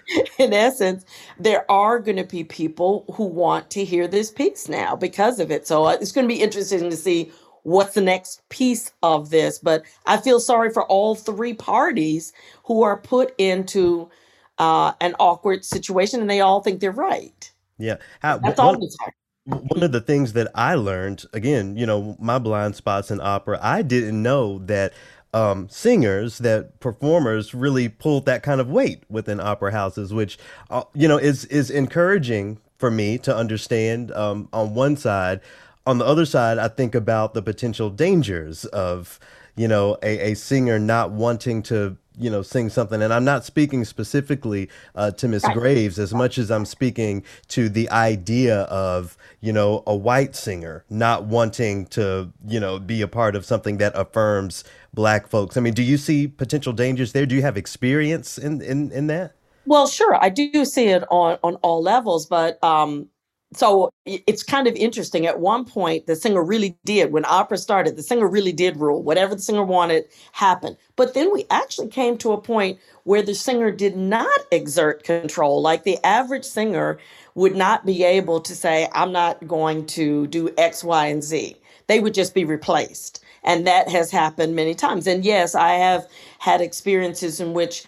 <laughs> in essence, there are going to be people who want to hear this piece now because of it. So uh, it's going to be interesting to see what's the next piece of this. But I feel sorry for all three parties who are put into uh, an awkward situation and they all think they're right. Yeah. How, That's one, always hard. One of the things that I learned, again, you know, my blind spots in opera, I didn't know that um, singers, that performers really pulled that kind of weight within opera houses, which, uh, you know, is is encouraging for me to understand um, on one side. On the other side, I think about the potential dangers of, you know, a, a singer not wanting to you know sing something. And i'm not speaking specifically uh, to miss graves as much as i'm speaking to the idea of you know a white singer not wanting to you know be a part of something that affirms black folks. I mean do you see potential dangers there? Do you have experience in in, in that? Well, sure, I do see it on on all levels, but um, so it's kind of interesting. At one point, the singer really did. When opera started, the singer really did rule. Whatever the singer wanted happened. But then we actually came to a point where the singer did not exert control. Like the average singer would not be able to say, "I'm not going to do X, Y, and Z." They would just be replaced. And that has happened many times. And yes, I have had experiences in which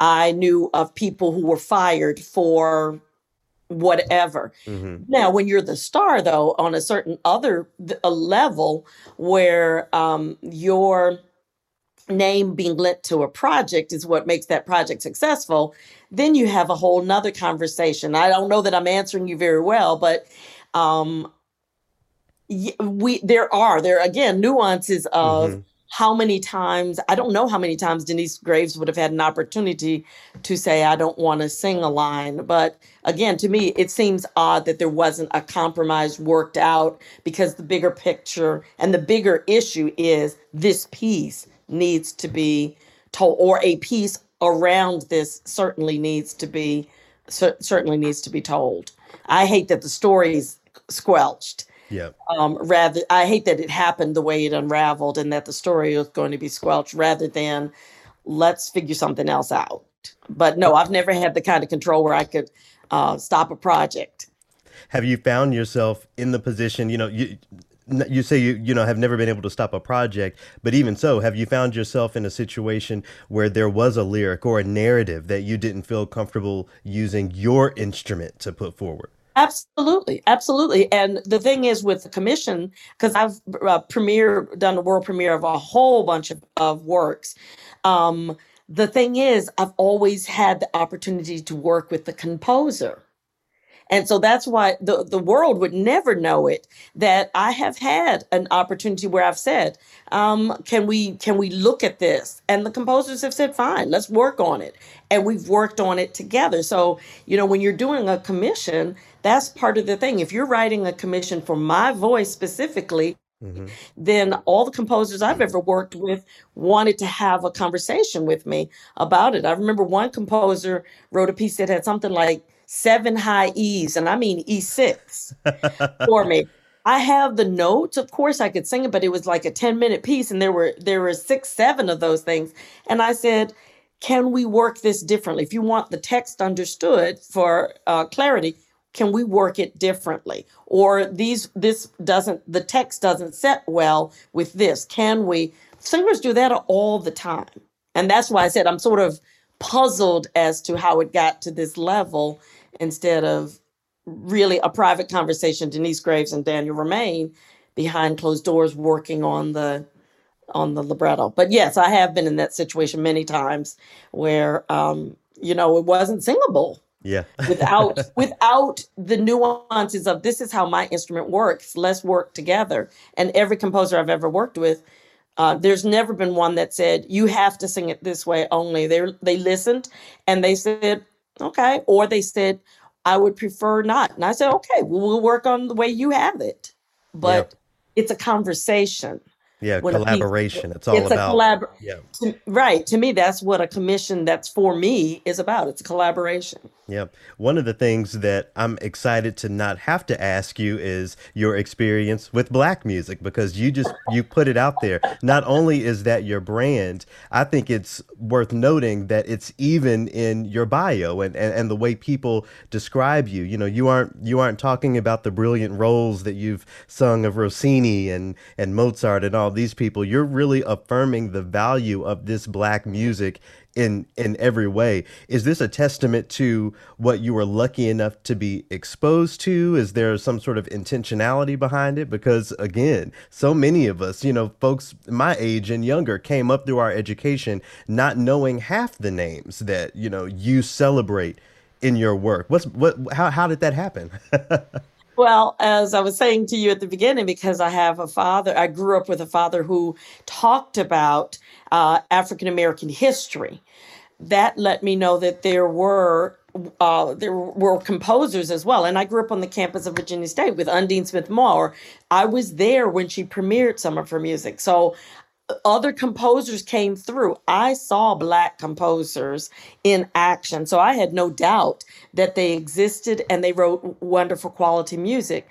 I knew of people who were fired for whatever. hmm Now, when you're the star, though, on a certain other a level where um, your name being linked to a project is what makes that project successful, then you have a whole nother conversation. I don't know that I'm answering you very well, but um, we there are there again nuances of hmm how many times I don't know how many times Denyce Graves would have had an opportunity to say I don't want to sing a line but again to me it seems odd that there wasn't a compromise worked out because the bigger picture and the bigger issue is this piece needs to be told or a piece around this certainly needs to be cer- certainly needs to be told. I hate that the story's squelched yeah um, rather I hate that it happened the way it unraveled and that the story was going to be squelched rather than let's figure something else out. But no, I've never had the kind of control where I could uh, stop a project. have you found yourself in the position you know you you say you you know have never been able to stop a project, but even so, have you found yourself in a situation where there was a lyric or a narrative that you didn't feel comfortable using your instrument to put forward? Absolutely, absolutely. And the thing is with the commission, because I've uh, premiere done a world premiere of a whole bunch of, of works. Um, the thing is, I've always had the opportunity to work with the composer. And so that's why the, the world would never know it that I have had an opportunity where I've said, um, can we can we look at this? And the composers have said, fine, let's work on it. And we've worked on it together. So, you know, when you're doing a commission, that's part of the thing. If you're writing a commission for my voice specifically, hmm then all the composers I've ever worked with wanted to have a conversation with me about it. I remember one composer wrote a piece that had something like seven high E's, and I mean E6 <laughs> for me. I have the notes, of course I could sing it, but it was like a 10 minute piece, and there were there were six, seven of those things. And I said, can we work this differently? If you want the text understood for uh, clarity, can we work it differently? Or these this doesn't the text doesn't set well with this. Can we? Singers do that all the time. And that's why I said I'm sort of puzzled as to how it got to this level instead of really a private conversation, Denyce Graves and Daniel Roumain behind closed doors working on the on the libretto. But yes, I have been in that situation many times where um, you know, it wasn't singable Yeah. <laughs> without without the nuances of this is how my instrument works. Let's work together. And every composer I've ever worked with, uh, there's never been one that said you have to sing it this way only. They they listened and they said okay, or they said I would prefer not. And I said okay, well, we'll work on the way you have it. Yep. But it's a conversation Yeah. when a piece Collaboration. It's all it's a about. collab Yeah. to, right to me that's what a commission that's for me is about it's a collaboration Yep. One of the things that I'm excited to not have to ask you is your experience with black music because you just you put it out there. Not only is that your brand, I think it's worth noting that it's even in your bio and, and, and the way people describe you. You know, you aren't you aren't talking about the brilliant roles that you've sung of Rossini and and Mozart and all these people. You're really affirming the value of this black music in in every way. Is this a testament to what you were lucky enough to be exposed to? Is there some sort of intentionality behind it? Because again, so many of us, you know, folks my age and younger came up through our education not knowing half the names that, you know, you celebrate in your work. What's what how how did that happen? <laughs> Well, as I was saying to you at the beginning, because I have a father, I grew up with a father who talked about uh, African American history. That let me know that there were uh, there were composers as well. And I grew up on the campus of Virginia State with Undine Smith Moore. I was there when she premiered some of her music. So other composers came through. I saw black composers in action. So I had no doubt that they existed and they wrote wonderful quality music.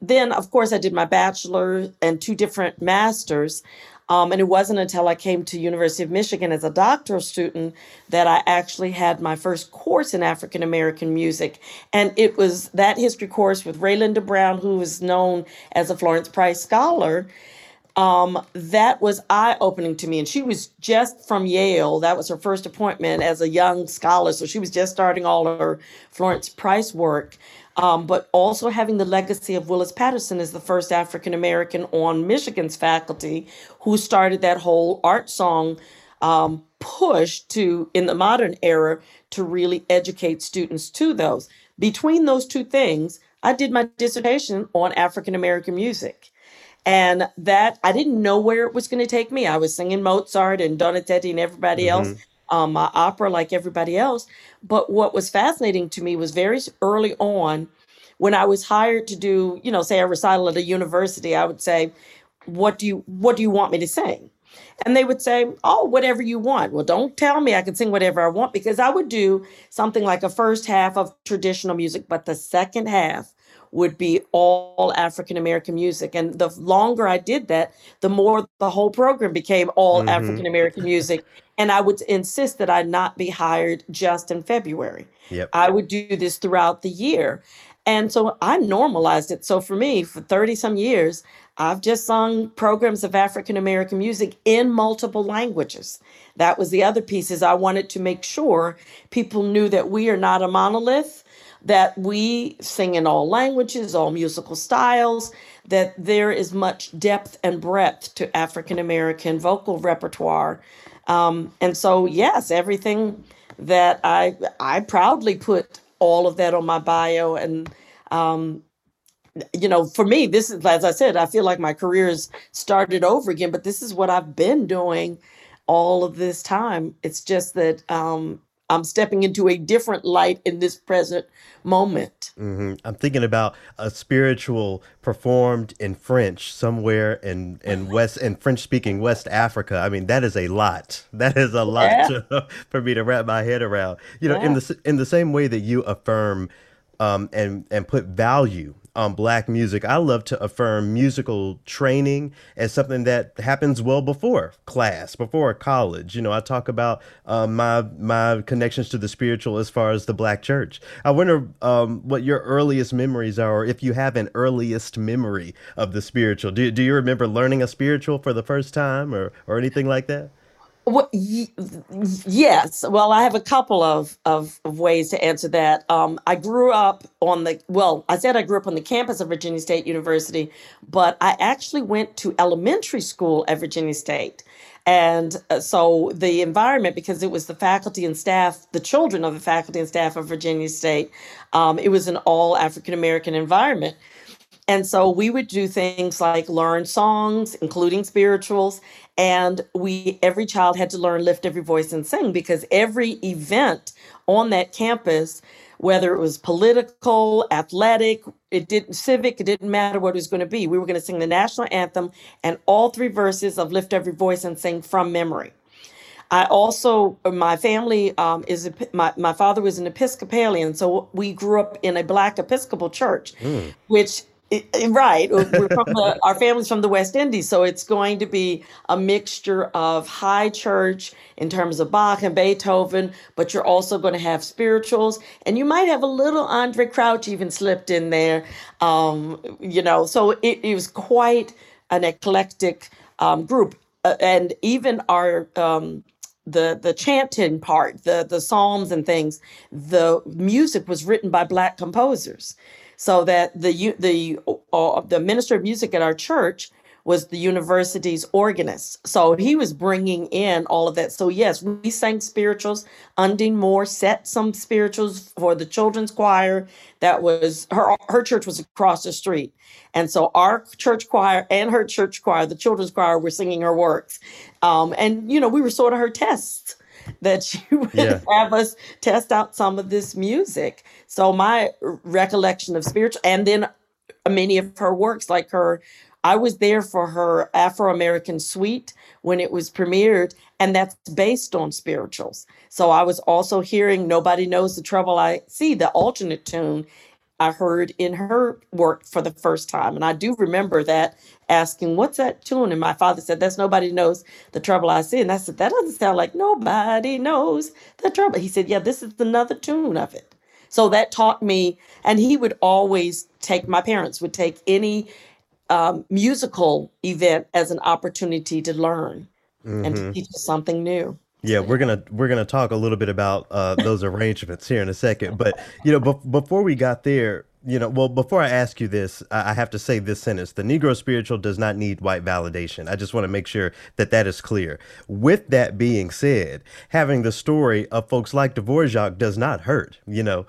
Then, of course, I did my bachelor and two different masters. Um, and it wasn't until I came to University of Michigan as a doctoral student that I actually had my first course in African American music. And it was that history course with Rae Linda Brown, who is known as a Florence Price Scholar um, that was eye opening to me. And she was just from Yale. That was her first appointment as a young scholar. So she was just starting all her Florence Price work. Um, but also having the legacy of Willis Patterson as the first African American on Michigan's faculty who started that whole art song um, push to, in the modern era, to really educate students to those. Between those two things, I did my dissertation on African American music. And that I didn't know where it was going to take me. I was singing Mozart and Donizetti and everybody else, um, my opera like everybody else. But what was fascinating to me was very early on when I was hired to do, you know, say a recital at a university, I would say, "What do you What do you want me to sing?" And they would say, "Oh, whatever you want." Well, don't tell me I can sing whatever I want because I would do something like a first half of traditional music, but the second half would be all African American music. And the longer I did that, the more the whole program became all mm-hmm. African American music. And I would insist that I not be hired just in February. Yep. I would do this throughout the year. And so I normalized it. So for me, for 30 some years, I've just sung programs of African American music in multiple languages. That was the other piece is I wanted to make sure people knew that we are not a monolith, that we sing in all languages, all musical styles, that there is much depth and breadth to African American vocal repertoire. Um, and so yes, everything that I I proudly put all of that on my bio and um, you know, for me, this is, as I said, I feel like my career has started over again, but this is what I've been doing all of this time. It's just that um, I'm stepping into a different light in this present moment. hmm I'm thinking about a spiritual performed in French somewhere in in West in French speaking West Africa. I mean, that is a lot. That is a lot Yeah, to, <laughs> for me to wrap my head around. You know, in the in the same way that you affirm um, and and put value on black music, I love to affirm musical training as something that happens well before class, before college. You know, I talk about um, my my connections to the spiritual as far as the black church. I wonder um, what your earliest memories are, or if you have an earliest memory of the spiritual. Do do you remember learning a spiritual for the first time, or or anything like that? Well, y- yes. Well, I have a couple of, of, of ways to answer that. Um, I grew up on the, well, I said I grew up on the campus of Virginia State University, but I actually went to elementary school at Virginia State. And uh, so the environment, because it was the faculty and staff, the children of the faculty and staff of Virginia State, um, it was an all African American environment. And so we would do things like learn songs, including spirituals, and we every child had to learn lift every voice and sing because every event on that campus, whether it was political, athletic, it didn't civic, it didn't matter what it was going to be. We were going to sing the national anthem and all three verses of lift every voice and sing from memory. I also, my family um, is, a- my, my father was an Episcopalian, so we grew up in a Black Episcopal church, Mm. which, right, the, <laughs> our family's from the West Indies, so it's going to be a mixture of high church in terms of Bach and Beethoven, but you're also going to have spirituals, and you might have a little Andraé Crouch even slipped in there, um, you know, so it, it was quite an eclectic um, group. Uh, and even our um, the the chanting part, the the psalms and things, the music was written by black composers, so that the the uh, the minister of music at our church was the university's organist. So he was bringing in all of that. So yes, we sang spirituals. Undine Moore set some spirituals for the children's choir. That was her her church was across the street. And so our church choir and her church choir, the children's choir, were singing her works. Um, and you know, we were sort of her tests that <laughs> she would Yeah. have us test out some of this music. So my recollection of spiritual, and then uh, many of her works, like her, I was there for her Afro American Suite when it was premiered, and that's based on spirituals. So I was also hearing Nobody Knows the Trouble I See, the alternate tune I heard in her work for the first time. And I do remember that asking, What's that tune? And my father said, That's Nobody Knows the Trouble I See. And I said, That doesn't sound like Nobody Knows the Trouble. He said, Yeah, this is another tune of it. So that taught me, and he would always take, my parents would take any um, musical event as an opportunity to learn and to hmm teach us something new. Yeah, we're gonna we're gonna talk a little bit about uh, those <laughs> arrangements here in a second. But you know, bef- before we got there, you know, well, before I ask you this, I I have to say this sentence: the Negro spiritual does not need white validation. I just want to make sure that that is clear. With that being said, having the story of folks like Dvorak does not hurt. You know,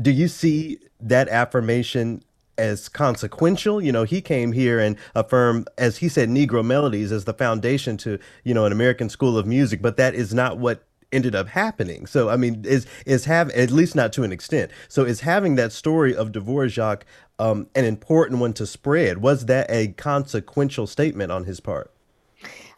do you see that affirmation? As consequential. You know, he came here and affirmed, as he said, Negro melodies as the foundation to, you know, an American school of music, but that is not what ended up happening. So, I mean, is is have at least not to an extent. So, is having that story of Dvorak um, an important one to spread? Was that a consequential statement on his part?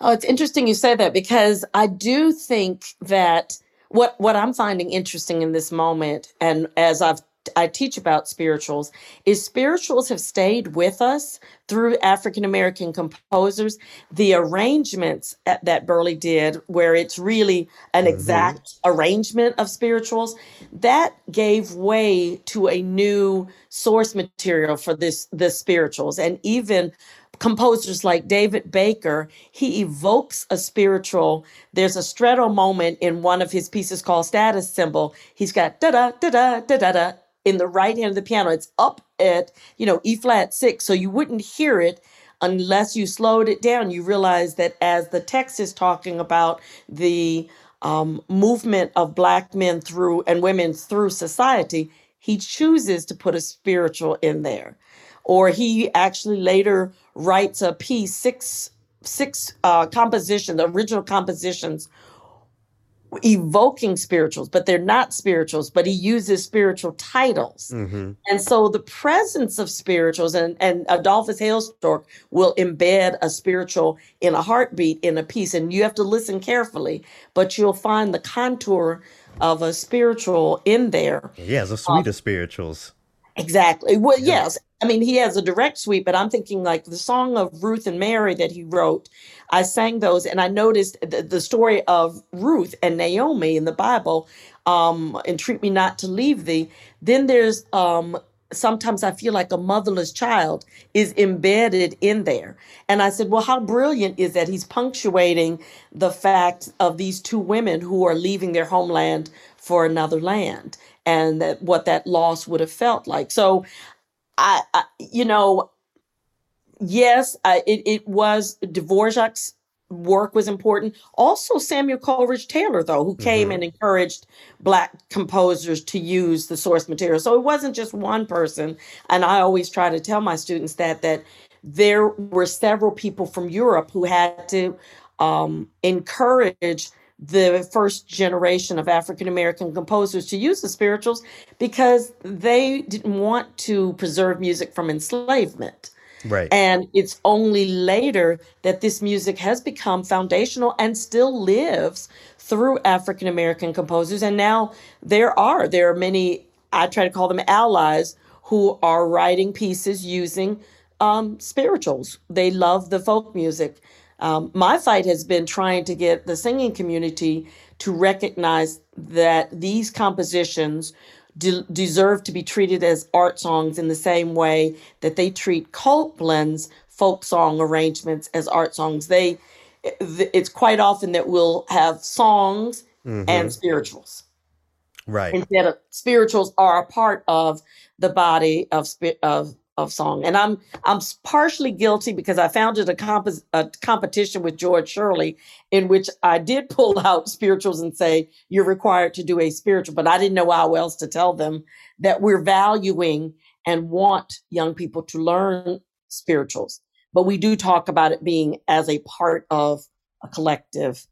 Oh, it's interesting you say that because I do think that what what I'm finding interesting in this moment, and as I've I teach about spirituals is spirituals have stayed with us through African American composers. The arrangements at- that Burleigh did, where it's really an hmm exact arrangement of spirituals, that gave way to a new source material for this the spirituals, and even composers like David Baker, he evokes a spiritual. There's a stretto moment in one of his pieces called Status Symbol. He's got da da da da da da da in the right hand of the piano. It's up at, you know, E flat six. So you wouldn't hear it unless you slowed it down. You realize that as the text is talking about the um, movement of black men through and women through society, he chooses to put a spiritual in there or he actually later writes a piece six six uh composition the original compositions evoking spirituals but they're not spirituals but he uses spiritual titles hmm and so the presence of spirituals and and adolphus hailstork will embed a spiritual in a heartbeat in a piece and you have to listen carefully but you'll find the contour of a spiritual in there Yeah, Um, suite of spirituals. Exactly. Well, Yeah. yes. I mean, he has a direct sweep, but I'm thinking like the song of Ruth and Mary that he wrote. I sang those, and I noticed the, the story of Ruth and Naomi in the Bible, um, and treat me not to leave thee. Then there's um, sometimes I feel like a motherless child is embedded in there. And I said, well, how brilliant is that? He's punctuating the fact of these two women who are leaving their homeland for another land and that what that loss would have felt like. So I, I you know, yes, I, it, it was Dvorak's work was important. Also, Samuel Coleridge Taylor, though, who came hmm and encouraged Black composers to use the source material. So it wasn't just one person. And I always try to tell my students that that there were several people from Europe who had to um, encourage the first generation of African American composers to use the spirituals because they didn't want to preserve music from enslavement. Right. And it's only later that this music has become foundational and still lives through African American composers. And now there are there are many I try to call them allies who are writing pieces using um, spirituals. They love the folk music. Um, my fight has been trying to get the singing community to recognize that these compositions de- deserve to be treated as art songs in the same way that they treat Copland's folk song arrangements as art songs. They, it's quite often that we'll have songs hmm and spirituals Right. instead of spirituals are a part of the body of of of song. And i'm i'm partially guilty because i founded a, comp- a competition with george shirley in which i did pull <laughs> out spirituals and say you're required to do a spiritual but i didn't know how else to tell them that we're valuing and want young people to learn spirituals. But we do talk about it being as a part of a collective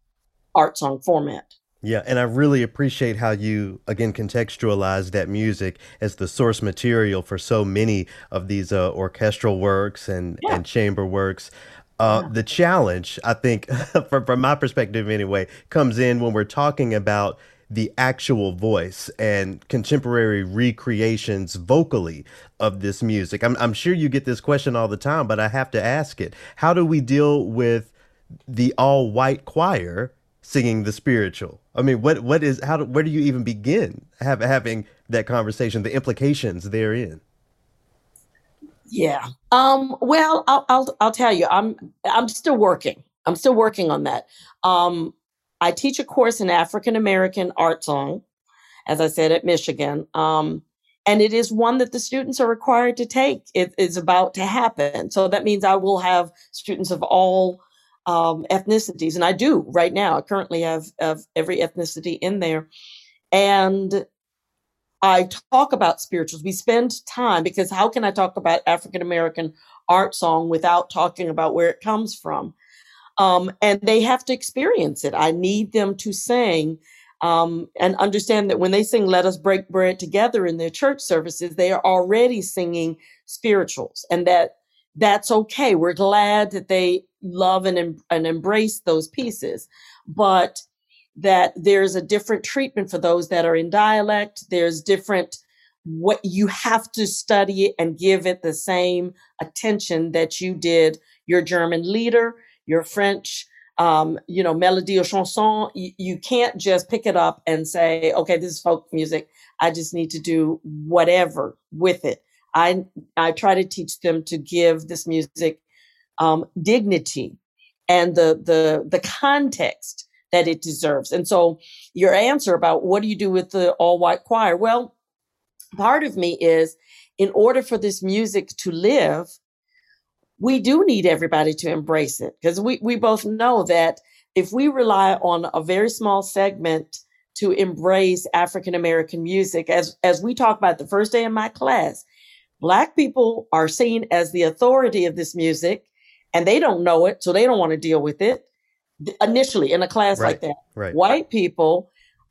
art song format Yeah, and I really appreciate how you again contextualize that music as the source material for so many of these uh, orchestral works and yeah and chamber works. Uh, yeah the challenge, I think, <laughs> from from my perspective anyway, comes in when we're talking about the actual voice and contemporary recreations vocally of this music. I'm I'm sure you get this question all the time, but I have to ask it. How do we deal with the all white choir singing the spiritual. I mean, what what is how do, where do you even begin have, having that conversation? The implications therein. Yeah. Um, well, I'll, I'll I'll tell you, I'm I'm still working. I'm still working on that. Um, I teach a course in African American art song, as I said at Michigan. Um, and it is one that the students are required to take. It is about to happen. So that means I will have students of all um, ethnicities, and I do right now. I currently have, every ethnicity in there, and I talk about spirituals. We spend time because how can I talk about African American art song without talking about where it comes from? Um, and they have to experience it. I need them to sing um, and understand that when they sing "Let Us Break Bread Together" in their church services, they are already singing spirituals, and that that's okay. We're glad that they love and and embrace those pieces, but that there's a different treatment for those that are in dialect. There's different what you have to study it and give it the same attention that you did your German lieder, your French, um, you know, melody or chanson. You, you can't just pick it up and say, okay, this is folk music. I just need to do whatever with it. I I try to teach them to give this music um, dignity and the the the context that it deserves. And so, your answer about what do you do with the all white choir? Well, part of me is in order for this music to live, we do need everybody to embrace it because we, we both know that if we rely on a very small segment to embrace African American music, as, as we talk about the first day in my class, Black people are seen as the authority of this music and they don't know it, so they don't want to deal with it initially in a class Right, like that. right. White people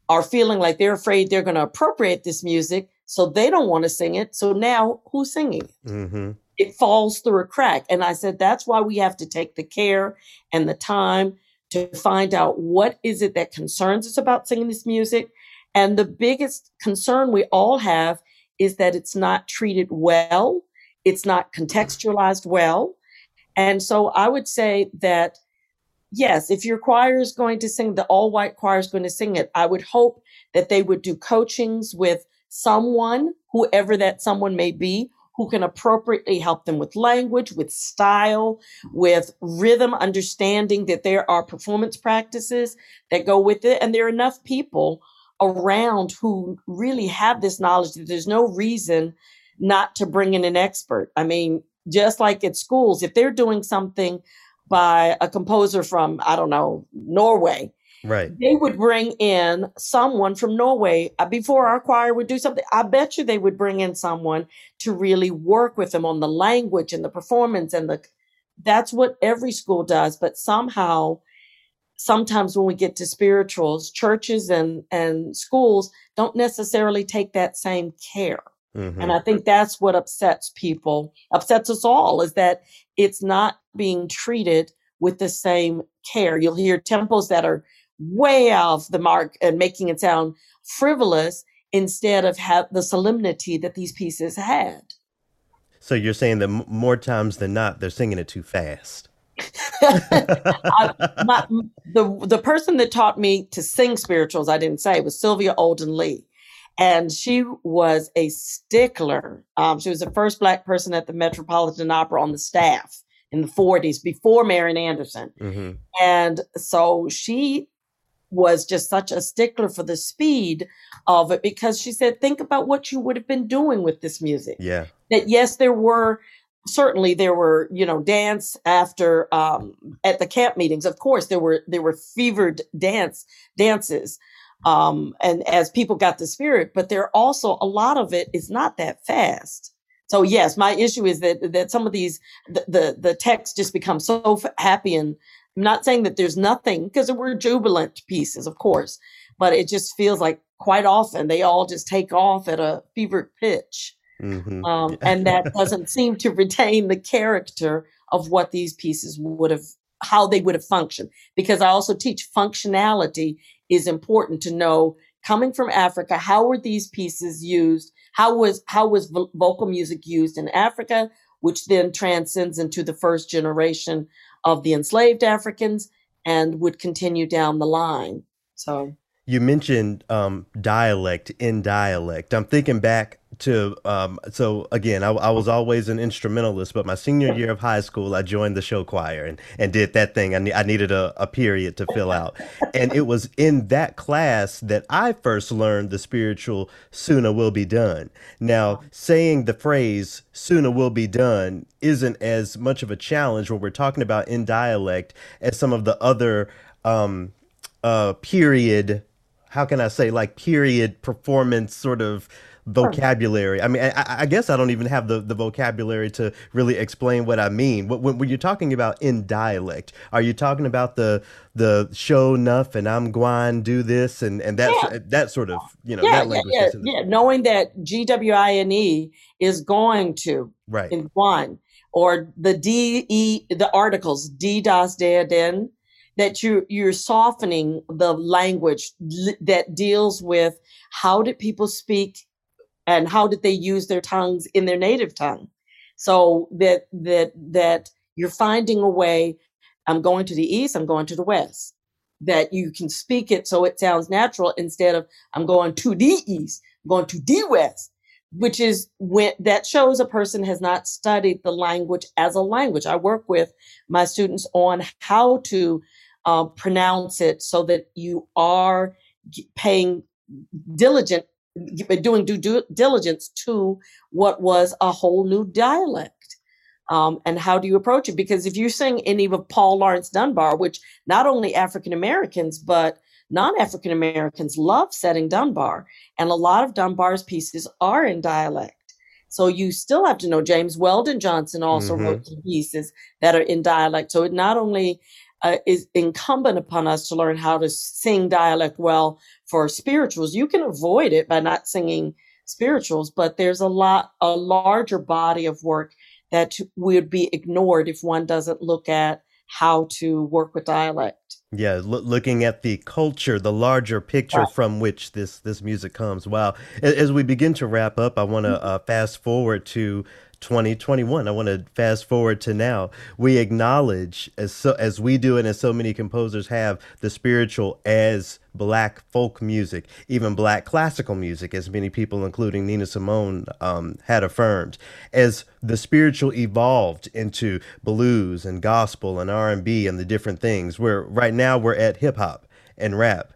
are feeling like they're afraid they're going to appropriate this music, so they don't want to sing it. So now who's singing? Mm-hmm. it falls through a crack. And I said, that's why we have to take the care and the time to find out what is it that concerns us about singing this music. And the biggest concern we all have is that it's not treated well. It's not contextualized well. And so I would say that, yes, if your choir is going to sing, the all white choir is going to sing it, I would hope that they would do coachings with someone, whoever that someone may be, who can appropriately help them with language, with style, with rhythm, understanding that there are performance practices that go with it. And there are enough people around who really have this knowledge that there's no reason not to bring in an expert. I mean, just like at schools, if they're doing something by a composer from, I don't know, Norway, Right. they would bring in someone from Norway uh, before our choir would do something. I bet you they would bring in someone to really work with them on the language and the performance and the. That's what every school does, but somehow, sometimes when we get to spirituals, churches and and schools don't necessarily take that same care. Mm-hmm. And I think that's what upsets people, upsets us all, is that it's not being treated with the same care. You'll hear tempos that are way off the mark and making it sound frivolous instead of have the solemnity that these pieces had. So you're saying that m- more times than not, they're singing it too fast. I, my, the the person that taught me to sing spirituals, I didn't say, was Sylvia Olden Lee, and she was a stickler. Um, she was the first black person at the Metropolitan Opera on the staff in the 40s before Marian Anderson. Mm-hmm. And so she was just such a stickler for the speed of it because she said, think about what you would have been doing with this music. Yeah. That yes, there were certainly there were, you know, dance after um at the camp meetings. Of course, there were there were fevered dance dances. Um, and as people got the spirit, but there also a lot of it is not that fast. So yes, my issue is that that some of these the the, the text just becomes so happy and I'm not saying that there's nothing because there were jubilant pieces, of course, but it just feels like quite often they all just take off at a fevered pitch. Mm-hmm. Um, and that <laughs> doesn't seem to retain the character of what these pieces would have, how they would have functioned. Because I also teach functionality is important to know coming from Africa, how were these pieces used? How was, how was vo- vocal music used in Africa, which then transcends into the first generation of the enslaved Africans and would continue down the line. So, You mentioned um, dialect in dialect. I'm thinking back to um, so again, I, I was always an instrumentalist, but my senior year of high school, I joined the show choir and, and did that thing. I, ne- I needed a, a period to fill out, and it was in that class that I first learned the spiritual "Sooner will be done." Now, saying the phrase "Sooner will be done" isn't as much of a challenge when we're talking about in dialect as some of the other um, uh, period how can I say like period performance sort of vocabulary. I mean, I, I guess I don't even have the, the vocabulary to really explain what I mean. When, when you're talking about in dialect, are you talking about the the show enough and I'm going do this and and that Yeah. that sort of you know yeah, that yeah, language yeah, in yeah. Knowing that GWINE is going to right in one or the D E the articles D das der den that you you're softening the language that deals with how did people speak and how did they use their tongues in their native tongue. So that that that you're finding a way i'm going to the east i'm going to the west that you can speak it so it sounds natural instead of i'm going to the east I'm going to the west which is when that shows a person has not studied the language as a language. I work with my students on how to uh, pronounce it so that you are paying diligent doing due due diligence to what was a whole new dialect. Um, and how do you approach it? Because if you sing any of Paul Laurence Dunbar, which not only African Americans, but non African Americans love setting Dunbar, and a lot of Dunbar's pieces are in dialect. So you still have to know James Weldon Johnson also Mhm. wrote some pieces that are in dialect. So it not only uh, is incumbent upon us to learn how to sing dialect well for spirituals. You can avoid it by not singing spirituals, but there's a lot, a larger body of work that would be ignored if one doesn't look at how to work with dialect. Yeah, loo- looking at the culture, the larger picture from which this this music comes. Wow. A- As we begin to wrap up, I want to uh, fast forward to 2021. I want to fast forward to now. We acknowledge, as so as we do, and as so many composers have, the spiritual as black folk music, even black classical music, as many people, including Nina Simone, um, had affirmed. As the spiritual evolved into blues and gospel and R and B and the different things, where right now we're at hip hop and rap.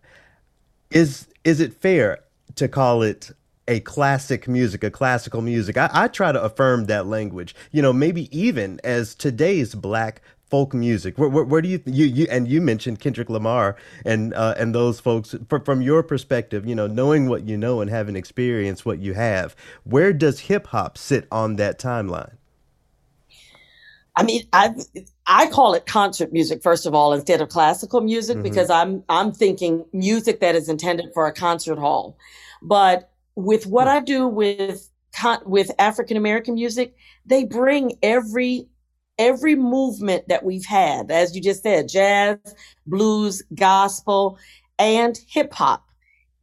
Is is it fair to call it a classic music, a classical music? I, I try to affirm that language. You know, maybe even as today's black folk music. Where, where, where do you you you and you mentioned Kendrick Lamar and uh, and those folks fr- from your perspective. You know, knowing what you know and having experienced what you have. Where does hip hop sit on that timeline? I mean, I I call it concert music first of all instead of classical music Mhm. because I'm I'm thinking music that is intended for a concert hall. But with what I do with with African American music, they bring every every movement that we've had, as you just said, jazz, blues, gospel, and hip hop.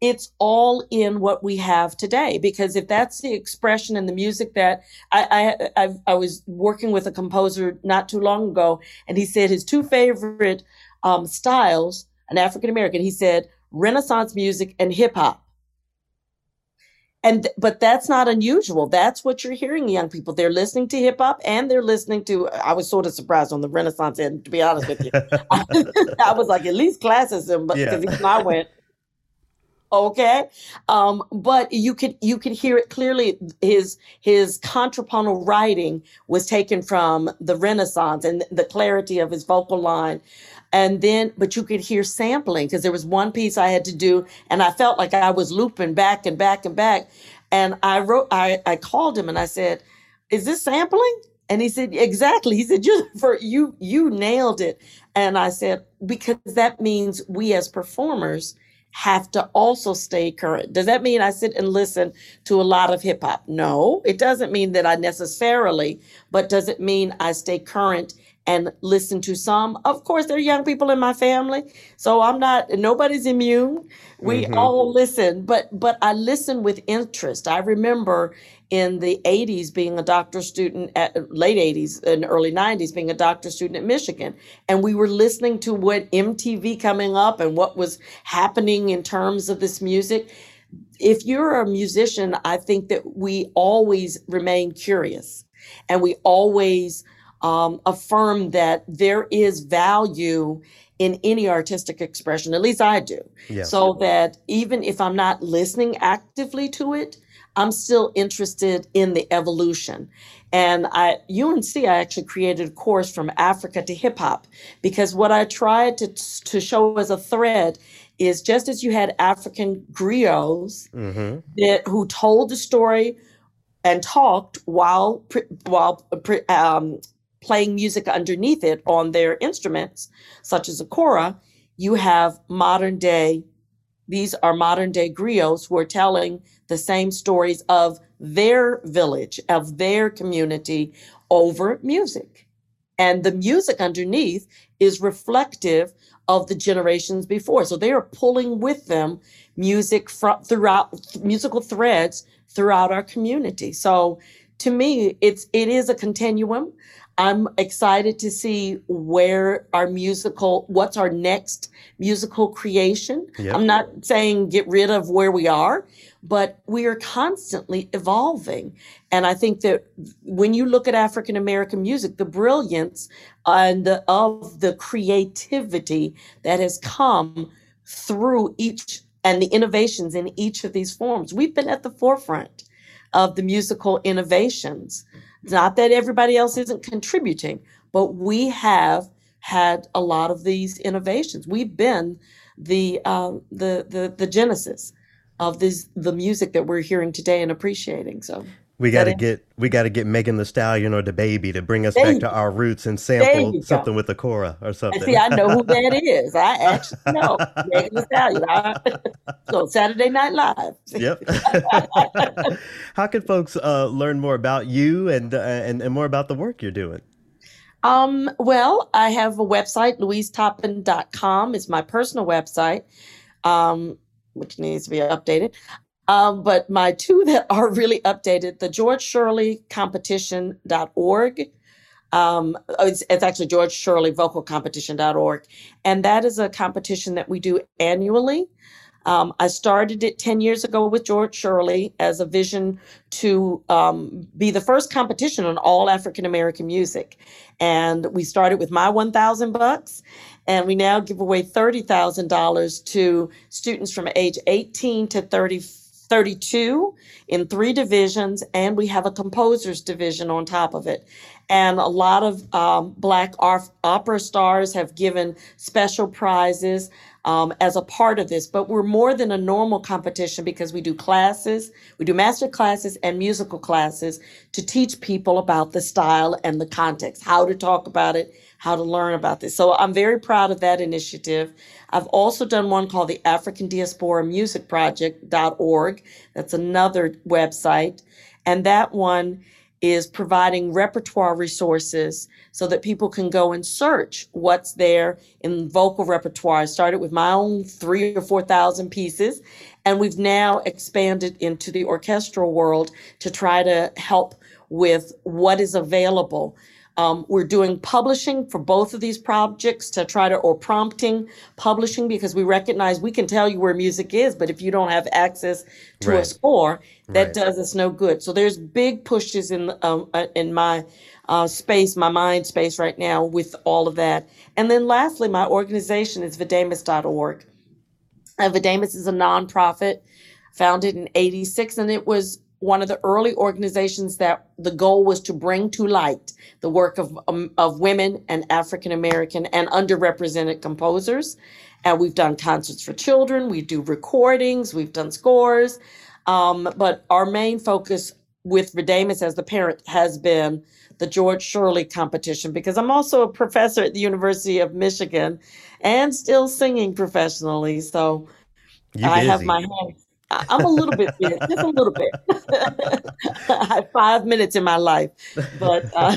It's all in what we have today because if that's the expression and the music that I, I I I was working with a composer not too long ago, and he said his two favorite um, styles, an African American, he said Renaissance music and hip hop. And but that's not unusual. That's what you're hearing, young people. They're listening to hip hop and they're listening to. I was sort of surprised on the Renaissance end, to be honest with you. <laughs> I was like, at least classicism, but because even I went, okay um but you could you could hear it clearly his his contrapuntal writing was taken from the renaissance and the clarity of his vocal line and then but you could hear sampling because there was one piece i had to do and i felt like i was looping back and back and back and i wrote i i called him and i said is this sampling and he said exactly he said you for you you nailed it and i said because that means we as performers have to also stay current. Does that mean I sit and listen to a lot of hip hop? No, it doesn't mean that I necessarily, but does it mean I stay current and listen to some? Of course, there are young people in my family, so I'm not, nobody's immune. We Mhm. all listen, but but I listen with interest. I remember in the 80s being a doctor student at late 80s and early 90s being a doctor student at Michigan and we were listening to what MTV coming up and what was happening in terms of this music if you're a musician I think that we always remain curious and we always um, affirm that there is value in any artistic expression at least I do Yeah. so that even if I'm not listening actively to it, I'm still interested in the evolution. And I UNC I actually created a course from Africa to hip hop because what I tried to to show as a thread is just as you had African griots Mm-hmm. that who told the story and talked while while um, playing music underneath it on their instruments, such as a kora. You have modern day; these are modern day griots who are telling the same stories of their village, of their community, over music, and the music underneath is reflective of the generations before. So they are pulling with them music from throughout musical threads throughout our community. So to me, it's it is a continuum. I'm excited to see where our musical, what's our next musical creation. Yep. I'm not saying get rid of where we are, but we are constantly evolving. And I think that when you look at African American music, the brilliance and the, of the creativity that has come through each and the innovations in each of these forms, we've been at the forefront of the musical innovations. Not that everybody else isn't contributing, but we have had a lot of these innovations. We've been the um, the the the genesis of this the music that we're hearing today and appreciating. So We got to get we got to get Megan Thee Stallion or DaBaby to bring us back to our roots and sample something with the kora or And something. see, I know who that is. I actually know Megan Thee Stallion. I, <laughs> so Saturday Night Live. Yep. <laughs> <laughs> How can folks uh, learn more about you and, uh, and and more about the work you're doing? Um, well, I have a website, louisetoppin.com is my personal website, um, which needs to be updated. Um, but my two that are really updated, the George Shirley competition.org. Um, oh, it's, it's actually George Shirley vocal competition.org. And that is a competition that we do annually. Um, I started it 10 years ago with George Shirley as a vision to um, be the first competition on all African American music. And we started with my 1,000 bucks, and we now give away $30,000 to students from age 18 to 30, 32 in three divisions, and we have a composers division on top of it. And a lot of um, Black opera stars have given special prizes um, as a part of this. But we're more than a normal competition because we do classes, we do master classes and musical classes to teach people about the style and the context, how to talk about it, how to learn about this. So I'm very proud of that initiative. I've also done one called the African Diaspora Music Project.org. That's another website. And that one is providing repertoire resources so that people can go and search what's there in vocal repertoire. I started with my own three or 4,000 pieces, and we've now expanded into the orchestral world to try to help with what is available. Um, we're doing publishing for both of these projects to try to, or prompting publishing because we recognize we can tell you where music is, but if you don't have access to a Right. score, that Right. does us no good. So there's big pushes in um, uh, in my uh, space, my mind space right now with all of that. And then lastly, my organization is Videmus.org. Uh, Videmus is a nonprofit founded in 86 and it was one of the early organizations that the goal was to bring to light the work of, um, of women and African American and underrepresented composers. And we've done concerts for children, we do recordings, we've done scores. Um, but our main focus with Videmus as the parent has been the George Shirley competition because I'm also a professor at the University of Michigan and still singing professionally. So You I have my hands. I'm a little bit just a little bit. <laughs> I have five minutes in my life, but uh,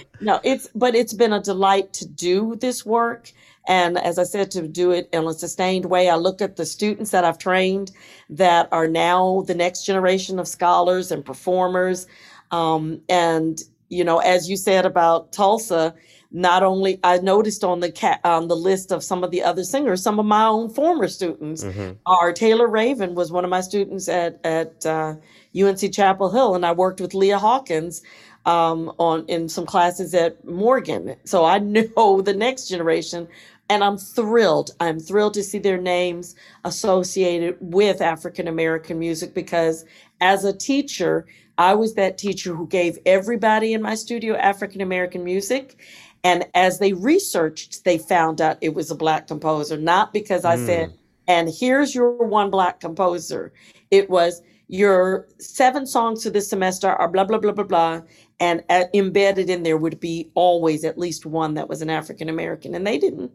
<laughs> no, it's but it's been a delight to do this work, and as I said, to do it in a sustained way. I look at the students that I've trained that are now the next generation of scholars and performers, um, and you know, as you said about Tulsa, not only I noticed on the cat on the list of some of the other singers, some of my own former students Mm-hmm. are Taylor Raven was one of my students at at uh, UNC Chapel Hill, and I worked with Leah Hawkins um, on in some classes at Morgan. So I <laughs> know the next generation, and I'm thrilled. I'm thrilled to see their names associated with African American music because as a teacher, I was that teacher who gave everybody in my studio African American music. And as they researched, they found out it was a black composer, not because I said, and here's your one black composer. It was your seven songs for this semester are blah, blah, blah, blah, blah. And uh, embedded in there would be always at least one that was an African American. And they didn't.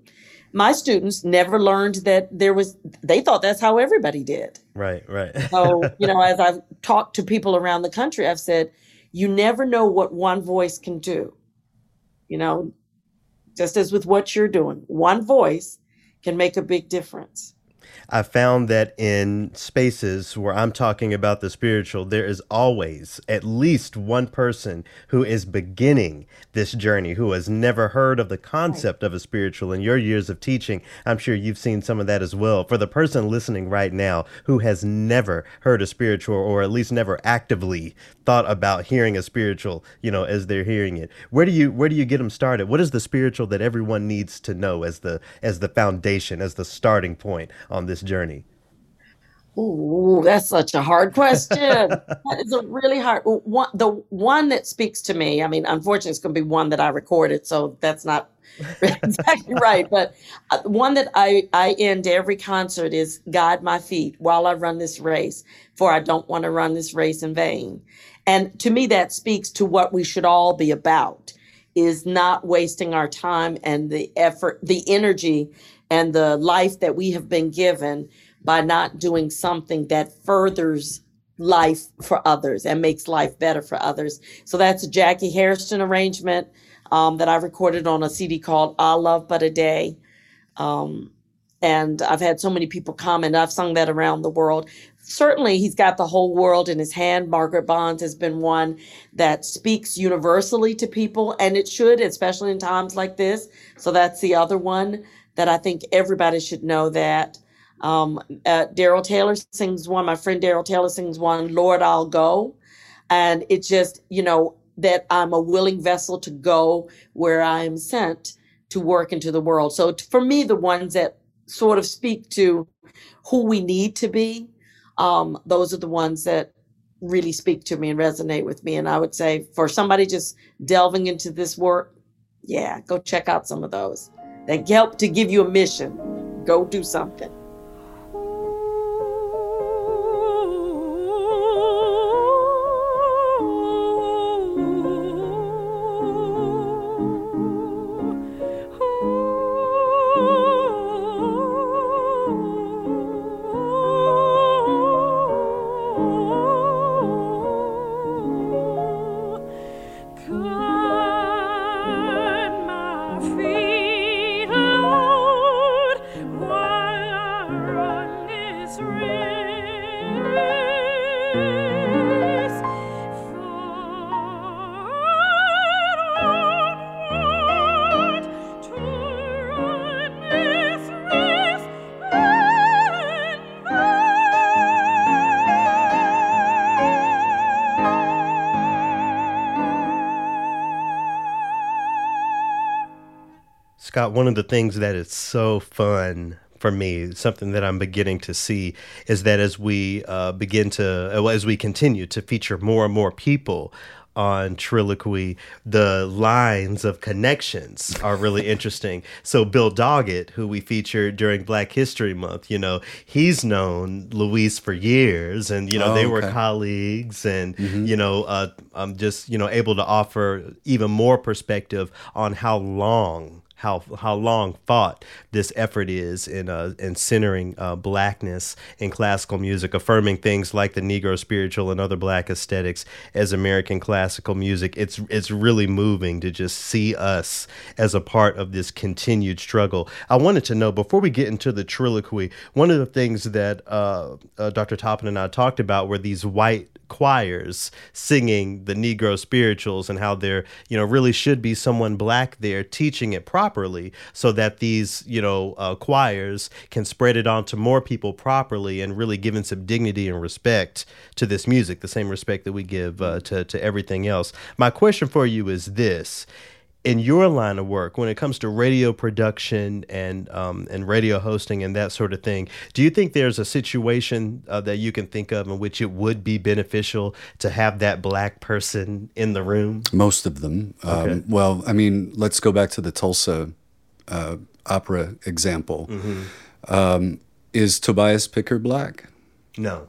My students never learned that there was, they thought that's how everybody did. Right, right. So, you know, <laughs> as I've talked to people around the country, I've said, you never know what one voice can do. You know, just as with what you're doing, one voice can make a big difference. I found that in spaces where I'm talking about the spiritual, there is always at least one person who is beginning this journey who has never heard of the concept of a spiritual. In your years of teaching, I'm sure you've seen some of that as well. For the person listening right now who has never heard a spiritual or at least never actively thought about hearing a spiritual, you know, as they're hearing it, where do you where do you get them started? What is the spiritual that everyone needs to know as the as the foundation, as the starting point on this journey? Ooh, that's such a hard question. <laughs> that is a really hard one. The one that speaks to me. I mean, unfortunately, it's going to be one that I recorded, so that's not <laughs> <laughs> exactly right. But uh, one that I I end every concert is "Guide my feet while I run this race, for I don't want to run this race in vain." And to me, that speaks to what we should all be about: is not wasting our time and the effort, the energy, and the life that we have been given by not doing something that furthers life for others and makes life better for others. So that's a Jackie Hairston arrangement um, that I recorded on a CD called I Love But a Day. Um, and I've had so many people comment. I've sung that around the world. Certainly, he's got the whole world in his hand. Margaret Bonds has been one that speaks universally to people, and it should, especially in times like this. So that's the other one that I think everybody should know that. Um, uh, Darryl Taylor sings one. My friend Darryl Taylor sings one. Lord, I'll go, and it's just you know that I'm a willing vessel to go where I am sent to work into the world. So for me, the ones that sort of speak to who we need to be, um, those are the ones that really speak to me and resonate with me. And I would say for somebody just delving into this work, yeah, go check out some of those that help to give you a mission. Go do something. Scott, one of the things that is so fun for me, something that I'm beginning to see, is that as we uh, begin to, uh, as we continue to feature more and more people on Triloquy, the lines of connections are really <laughs> interesting. So Bill Doggett, who we featured during Black History Month, you know, he's known Louise for years, and you know Oh, they were colleagues, and you know, uh, I'm just you know able to offer even more perspective on how long how how long fought this effort is in uh, in centering uh, blackness in classical music, affirming things like the Negro spiritual and other black aesthetics as American classical music. It's it's really moving to just see us as a part of this continued struggle. I wanted to know before we get into the triloquy, one of the things that uh, uh, Dr. Toppin and I talked about were these white choirs singing the Negro spirituals and how there, you know, really should be someone black there teaching it properly so that these, you know, uh, choirs can spread it on to more people properly and really giving some dignity and respect to this music, the same respect that we give uh, to, to everything else. My question for you is this in your line of work, when it comes to radio production and um, and radio hosting and that sort of thing, do you think there's a situation uh, that you can think of in which it would be beneficial to have that black person in the room? Most of them. Okay. Um, well, I mean, let's go back to the Tulsa uh, opera example. Mm-hmm. Um, is Tobias Picker black? No.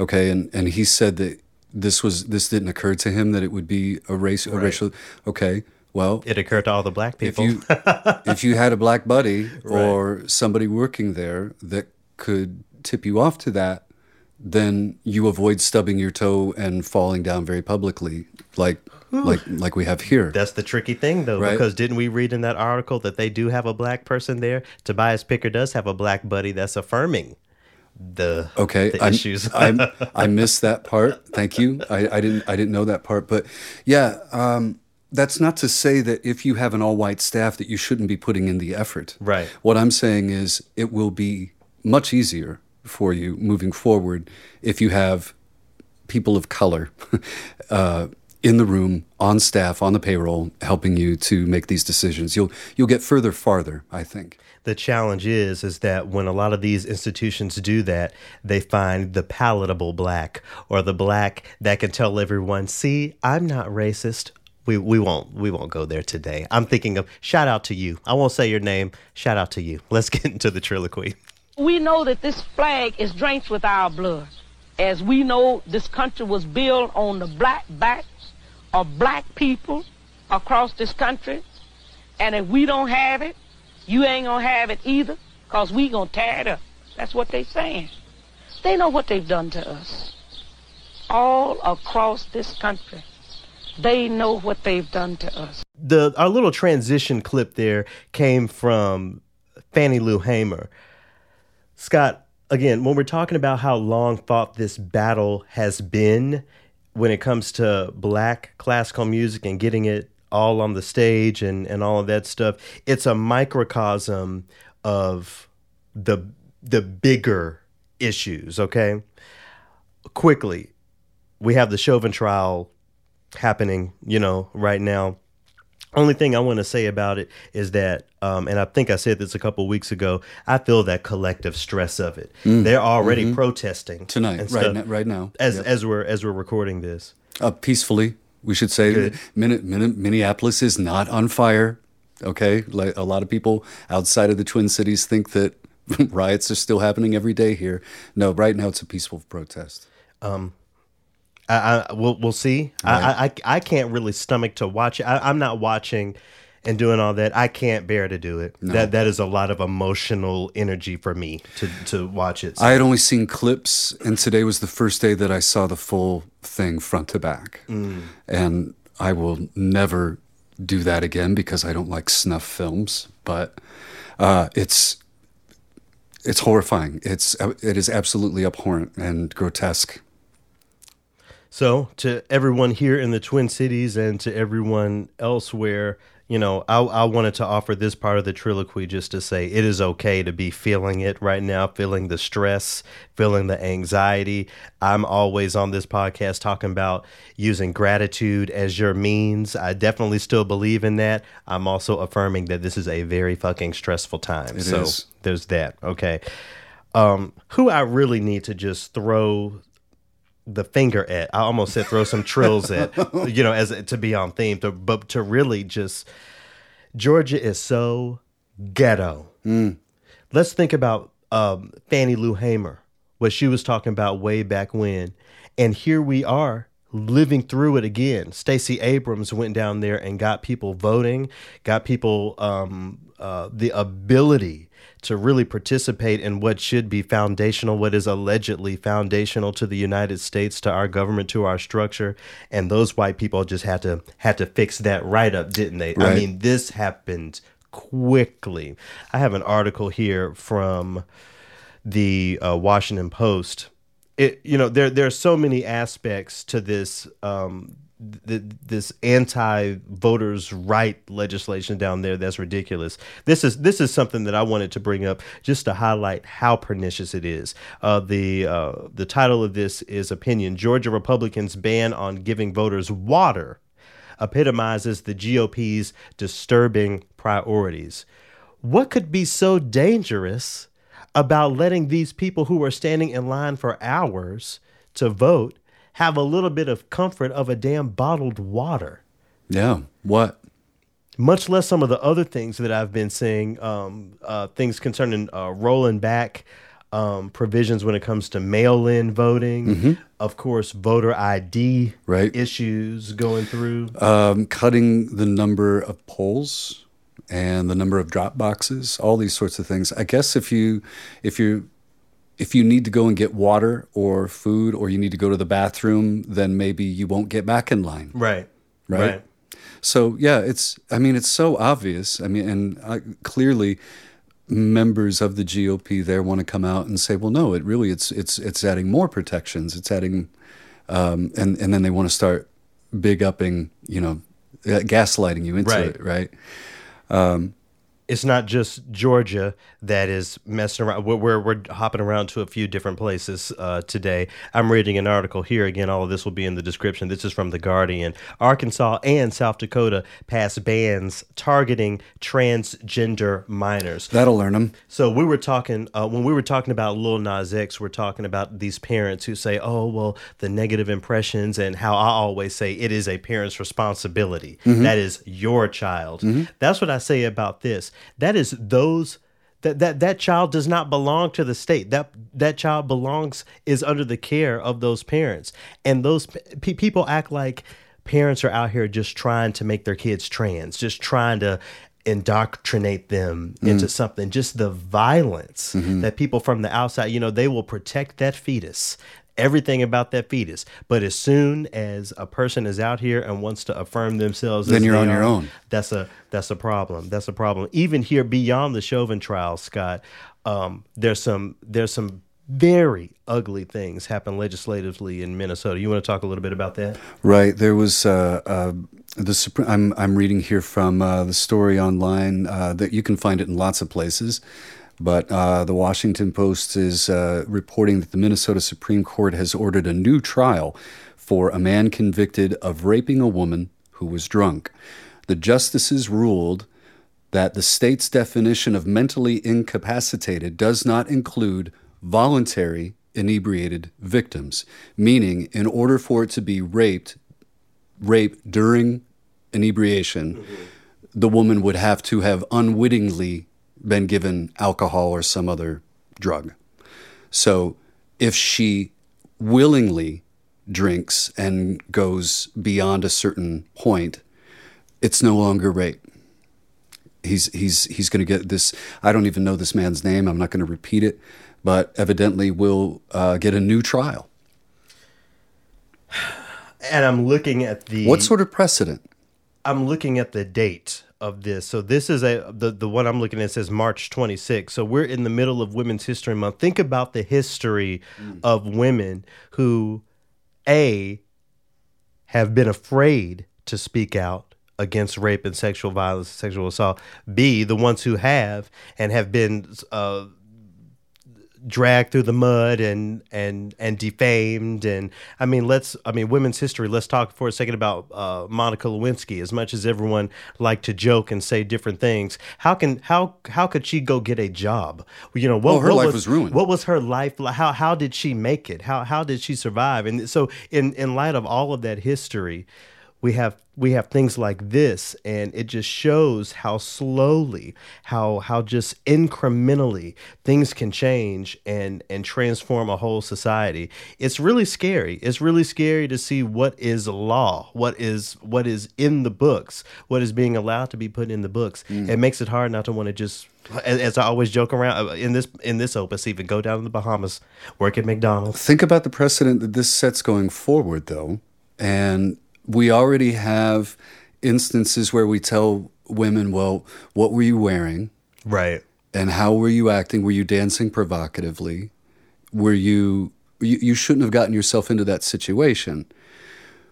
Okay, and and he said that this was this didn't occur to him that it would be a race a racial. Okay, well, It occurred to all the black people. if you <laughs> if you had a black buddy or somebody working there that could tip you off to that, then you avoid stubbing your toe and falling down very publicly like like like we have here. That's the tricky thing, though, Right. because didn't we read in that article that they do have a black person there? Tobias Picker does have a black buddy that's affirming the Okay, the I'm- issues. I'm, I <laughs> missed that part. Thank you. I, I didn't I didn't know that part. But yeah, um, that's not to say that if you have an all white staff that you shouldn't be putting in the effort. Right. What I'm saying is it will be much easier for you moving forward if you have people of color <laughs> uh, in the room, on staff, on the payroll, helping you to make these decisions. You'll you'll get further, farther. I think. the challenge is is that when a lot of these institutions do that they find the palatable black or the black that can tell everyone see i'm not racist we, we won't we won't go there today i'm thinking of shout out to you i won't say your name shout out to you <laughs> let's get into the triloquy We know that this flag is drenched with our blood. As we know, this country was built on the black backs of black people across this country. And if we don't have it, you ain't gonna have it either, cause we gonna tear it up. That's what they saying. They know what they've done to us. All across this country. They know what they've done to us. the our little transition clip there came from Fannie Lou Hamer. Scott, again, when we're talking about how long fought this battle has been when it comes to black classical music and getting it all on the stage and, and all of that stuff, it's a microcosm of the the bigger issues, okay? Quickly, we have the Chauvin trial happening, you know, right now. Only thing I want to say about it is that, um, and I think I said this a couple weeks ago. I feel that collective stress of it. They're already protesting Mm. Mm-hmm. Tonight, and right now- right now. as Yep. as we're as we're recording this. uh, peacefully. We should say Good. that Min- Min- Minneapolis is not on fire. Okay, like a lot of people outside of the Twin Cities think that <laughs> riots are still happening every day here. No, right now it's a peaceful protest. I, I we'll we'll see. I, I I I can't really stomach to watch it. I, I'm not watching and doing all that. I can't bear to do it. That that is a lot of emotional energy for me to to watch it. So- I had only seen clips, and today was the first day that I saw the full thing front to back. And I will never do that again because I don't like snuff films. But uh, it's it's horrifying. It's it is absolutely abhorrent and grotesque. So, to everyone here in the Twin Cities and to everyone elsewhere, you know, I, I wanted to offer this part of the triloquy just to say it is okay to be feeling it right now, feeling the stress, feeling the anxiety. I'm always on this podcast talking about using gratitude as your means. I definitely still believe in that. I'm also affirming that this is a very fucking stressful time. It so, is. there's that. Okay. Um, who I really need to just throw the finger at. I almost said throw some trills at, <laughs> you know, as to be on theme, to, but to really just Georgia is so ghetto. Let's think about um, Fannie Lou Hamer, what she was talking about way back when, and here we are living through it again. Stacey Abrams went down there and got people voting, got people um, uh, the ability to really participate in what should be foundational, what is allegedly foundational to the United States, to our government, to our structure, and those white people just had to had to fix that right up, didn't they? I mean, this happened quickly. I have an article here from the uh, Washington Post. It you know there there are so many aspects to this um, th- this anti voters right legislation down there that's ridiculous. This is this is something that I wanted to bring up just to highlight how pernicious it is. Uh, the uh, the title of this is opinion: Georgia Republicans ban on giving voters water epitomizes the GOP's disturbing priorities. What could be so dangerous about letting these people who are standing in line for hours to vote have a little bit of comfort of a damn bottled water? Yeah. What? much less some of the other things that I've been seeing, um, uh, things concerning uh, rolling back um, provisions when it comes to mail-in voting, of course, voter ID Right. issues going through. Um, cutting the number of polls and the number of drop boxes, all these sorts of things. I guess if you if you if you need to go and get water or food or you need to go to the bathroom, then maybe you won't get back in line. Right. Right. So yeah, it's. I mean, it's so obvious. I mean, and uh, clearly, members of the GOP there want to come out and say, well, no, it really it's it's it's adding more protections. It's adding, um, and and then they want to start big upping, you know, uh, gaslighting you into Right. it, right? It's not just Georgia that is messing around. We're, we're, we're hopping around to a few different places uh, today. I'm reading an article here. Again, all of this will be in the description. This is from The Guardian. Arkansas and South Dakota pass bans targeting transgender minors. That'll learn them. So we were talking uh, when we were talking about Lil Nas X. We're talking about these parents who say, "Oh, well, the negative impressions," and how I always say it is a parent's responsibility. That is your child. That's what I say about this. That is those. That, that that child does not belong to the state. That that child belongs is under the care of those parents, and those pe- people act like parents are out here just trying to make their kids trans, just trying to indoctrinate them mm. into something. Just the violence mm-hmm. that people from the outside, you know, they will protect that fetus, everything about that fetus. But as soon as a person is out here and wants to affirm themselves, Then you're on your own. That's a that's a problem. That's a problem. Even here beyond the Chauvin trial, Scott, um, there's some there's some very ugly things happen legislatively in Minnesota. You want to talk a little bit about that? Right. There was uh, uh, the I'm I'm reading here from uh, the story online uh, that you can find it in lots of places, but uh, the Washington Post is uh, reporting that the Minnesota Supreme Court has ordered a new trial for a man convicted of raping a woman who was drunk. The justices ruled that the state's definition of mentally incapacitated does not include voluntary inebriated victims, meaning in order for it to be raped, rape during inebriation, the woman would have to have unwittingly been given alcohol or some other drug. So if she willingly drinks and goes beyond a certain point, it's no longer rape. He's he's he's going to get this. I don't even know this man's name. I'm not going to repeat it, but evidently will uh, get a new trial. And I'm looking at the What sort of precedent? I'm looking at the date of this. So this is a the the one I'm looking at says March 26. So we're in the middle of Women's History Month. Think about the history of women who a have been afraid to speak out against rape and sexual violence, sexual assault. B the ones who have and have been uh, dragged through the mud and and and defamed. And I mean let's I mean women's history let's talk for a second about uh, Monica Lewinsky. As much as everyone liked to joke and say different things how can how how could she go get a job? You know what, Oh, her what life was ruined. what was her life how how did she make it? How how did she survive? And so in in light of all of that history we have we have things like this and it just shows how slowly how how just incrementally things can change and and transform a whole society. It's really scary. It's really scary to see what is law what is what is in the books what is being allowed to be put in the books. It makes it hard not to want to just as, as I always joke around uh, in this in this opus even go down to the Bahamas work at McDonald's. Think about the precedent that this sets going forward, though. And we already have instances where we tell women, well, what were you wearing? right And how were you acting? Were you dancing provocatively? Were you, you, you shouldn't have gotten yourself into that situation.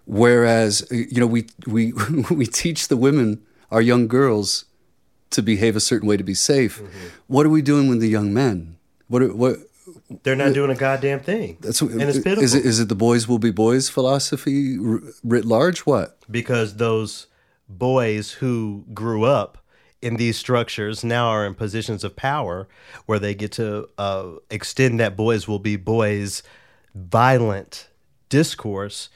Whereas, you know, we, we, <laughs> we teach the women, our young girls, to behave a certain way to be safe. Mm-hmm. What are we doing with the young men? What, are, what, they're not doing a goddamn thing That's what, and it's pitiful Is it is it the boys will be boys philosophy writ large? What? because those boys who grew up in these structures now are in positions of power where they get to uh, extend that boys will be boys violent discourse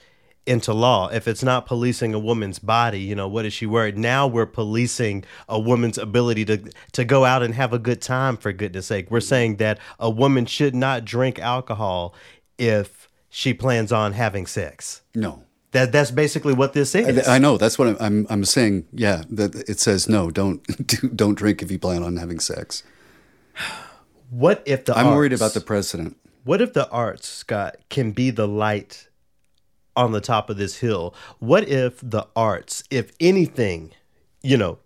into law if it's not policing a woman's body you know what is she worried? now we're policing a woman's ability to to go out and have a good time for goodness sake we're mm-hmm. saying that a woman should not drink alcohol if she plans on having sex No. that that's basically what this is. I, I know. That's what I'm, I'm. I'm saying. Yeah. That it says no. Don't <laughs> do, don't drink if you plan on having sex. What if the I'm worried about the president. What if the arts, Scott, can be the light on the top of this hill? What if the arts, if anything, you know,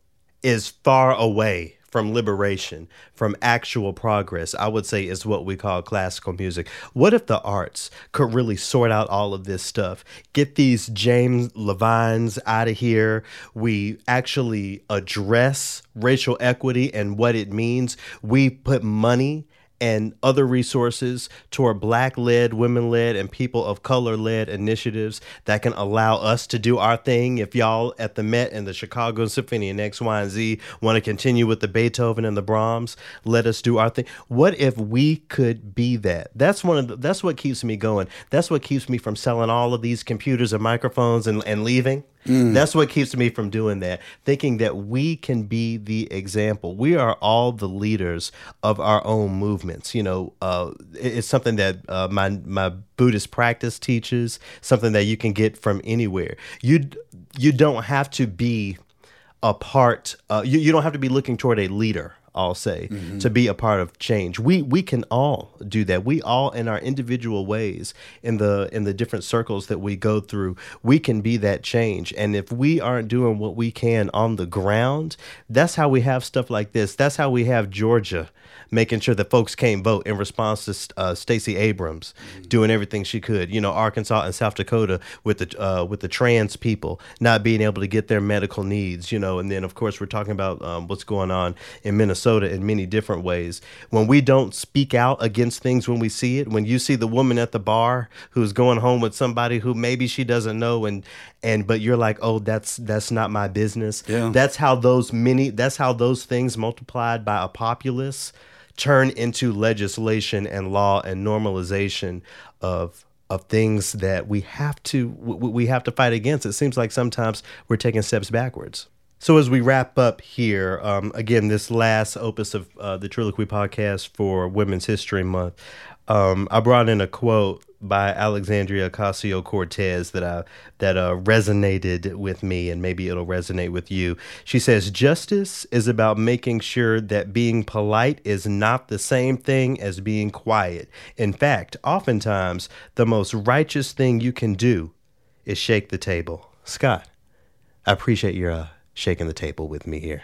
is far away from liberation, from actual progress, I would say is what we call classical music. What if the arts could really sort out all of this stuff? Get these James Levines out of here. We actually address racial equity and what it means. We put money and other resources toward black led, women led, and people of color led initiatives that can allow us to do our thing. If y'all at the Met and the Chicago Symphony and X, Y, and Z want to continue with the Beethoven and the Brahms, let us do our thing. What if we could be that? That's one of the, that's what keeps me going. That's what keeps me from selling all of these computers and microphones and, and leaving. That's what keeps me from doing that. Thinking that we can be the example. We are all the leaders of our own movements. You know, uh, it's something that uh, my my Buddhist practice teaches. Something that you can get from anywhere. You you don't have to be a part. Uh, you you don't have to be looking toward a leader. I'll say to be a part of change. We we can all do that. We all in our individual ways in the in the different circles that we go through, we can be that change. And if we aren't doing what we can on the ground, that's how we have stuff like this. That's how we have Georgia making sure that folks came vote in response to uh, Stacey Abrams doing everything she could. You know, Arkansas and South Dakota with the uh, with the trans people not being able to get their medical needs. You know, and then of course we're talking about um, what's going on in Minnesota in many different ways. When we don't speak out against things when we see it, when you see the woman at the bar who's going home with somebody who maybe she doesn't know, and and but you're like, oh, that's that's not my business. Yeah. That's how those many. That's how those things multiplied by a populace turn into legislation and law and normalization of of things that we have to we have to fight against. It seems like sometimes we're taking steps backwards. So as we wrap up here, um, again, this last opus of uh, the Triloquy podcast for Women's History Month, um, I brought in a quote by Alexandria Ocasio Cortez that I that uh, resonated with me, and maybe it'll resonate with you. She says, "Justice is about making sure that being polite is not the same thing as being quiet. In fact, oftentimes the most righteous thing you can do is shake the table." Scott, I appreciate your uh, shaking the table with me here.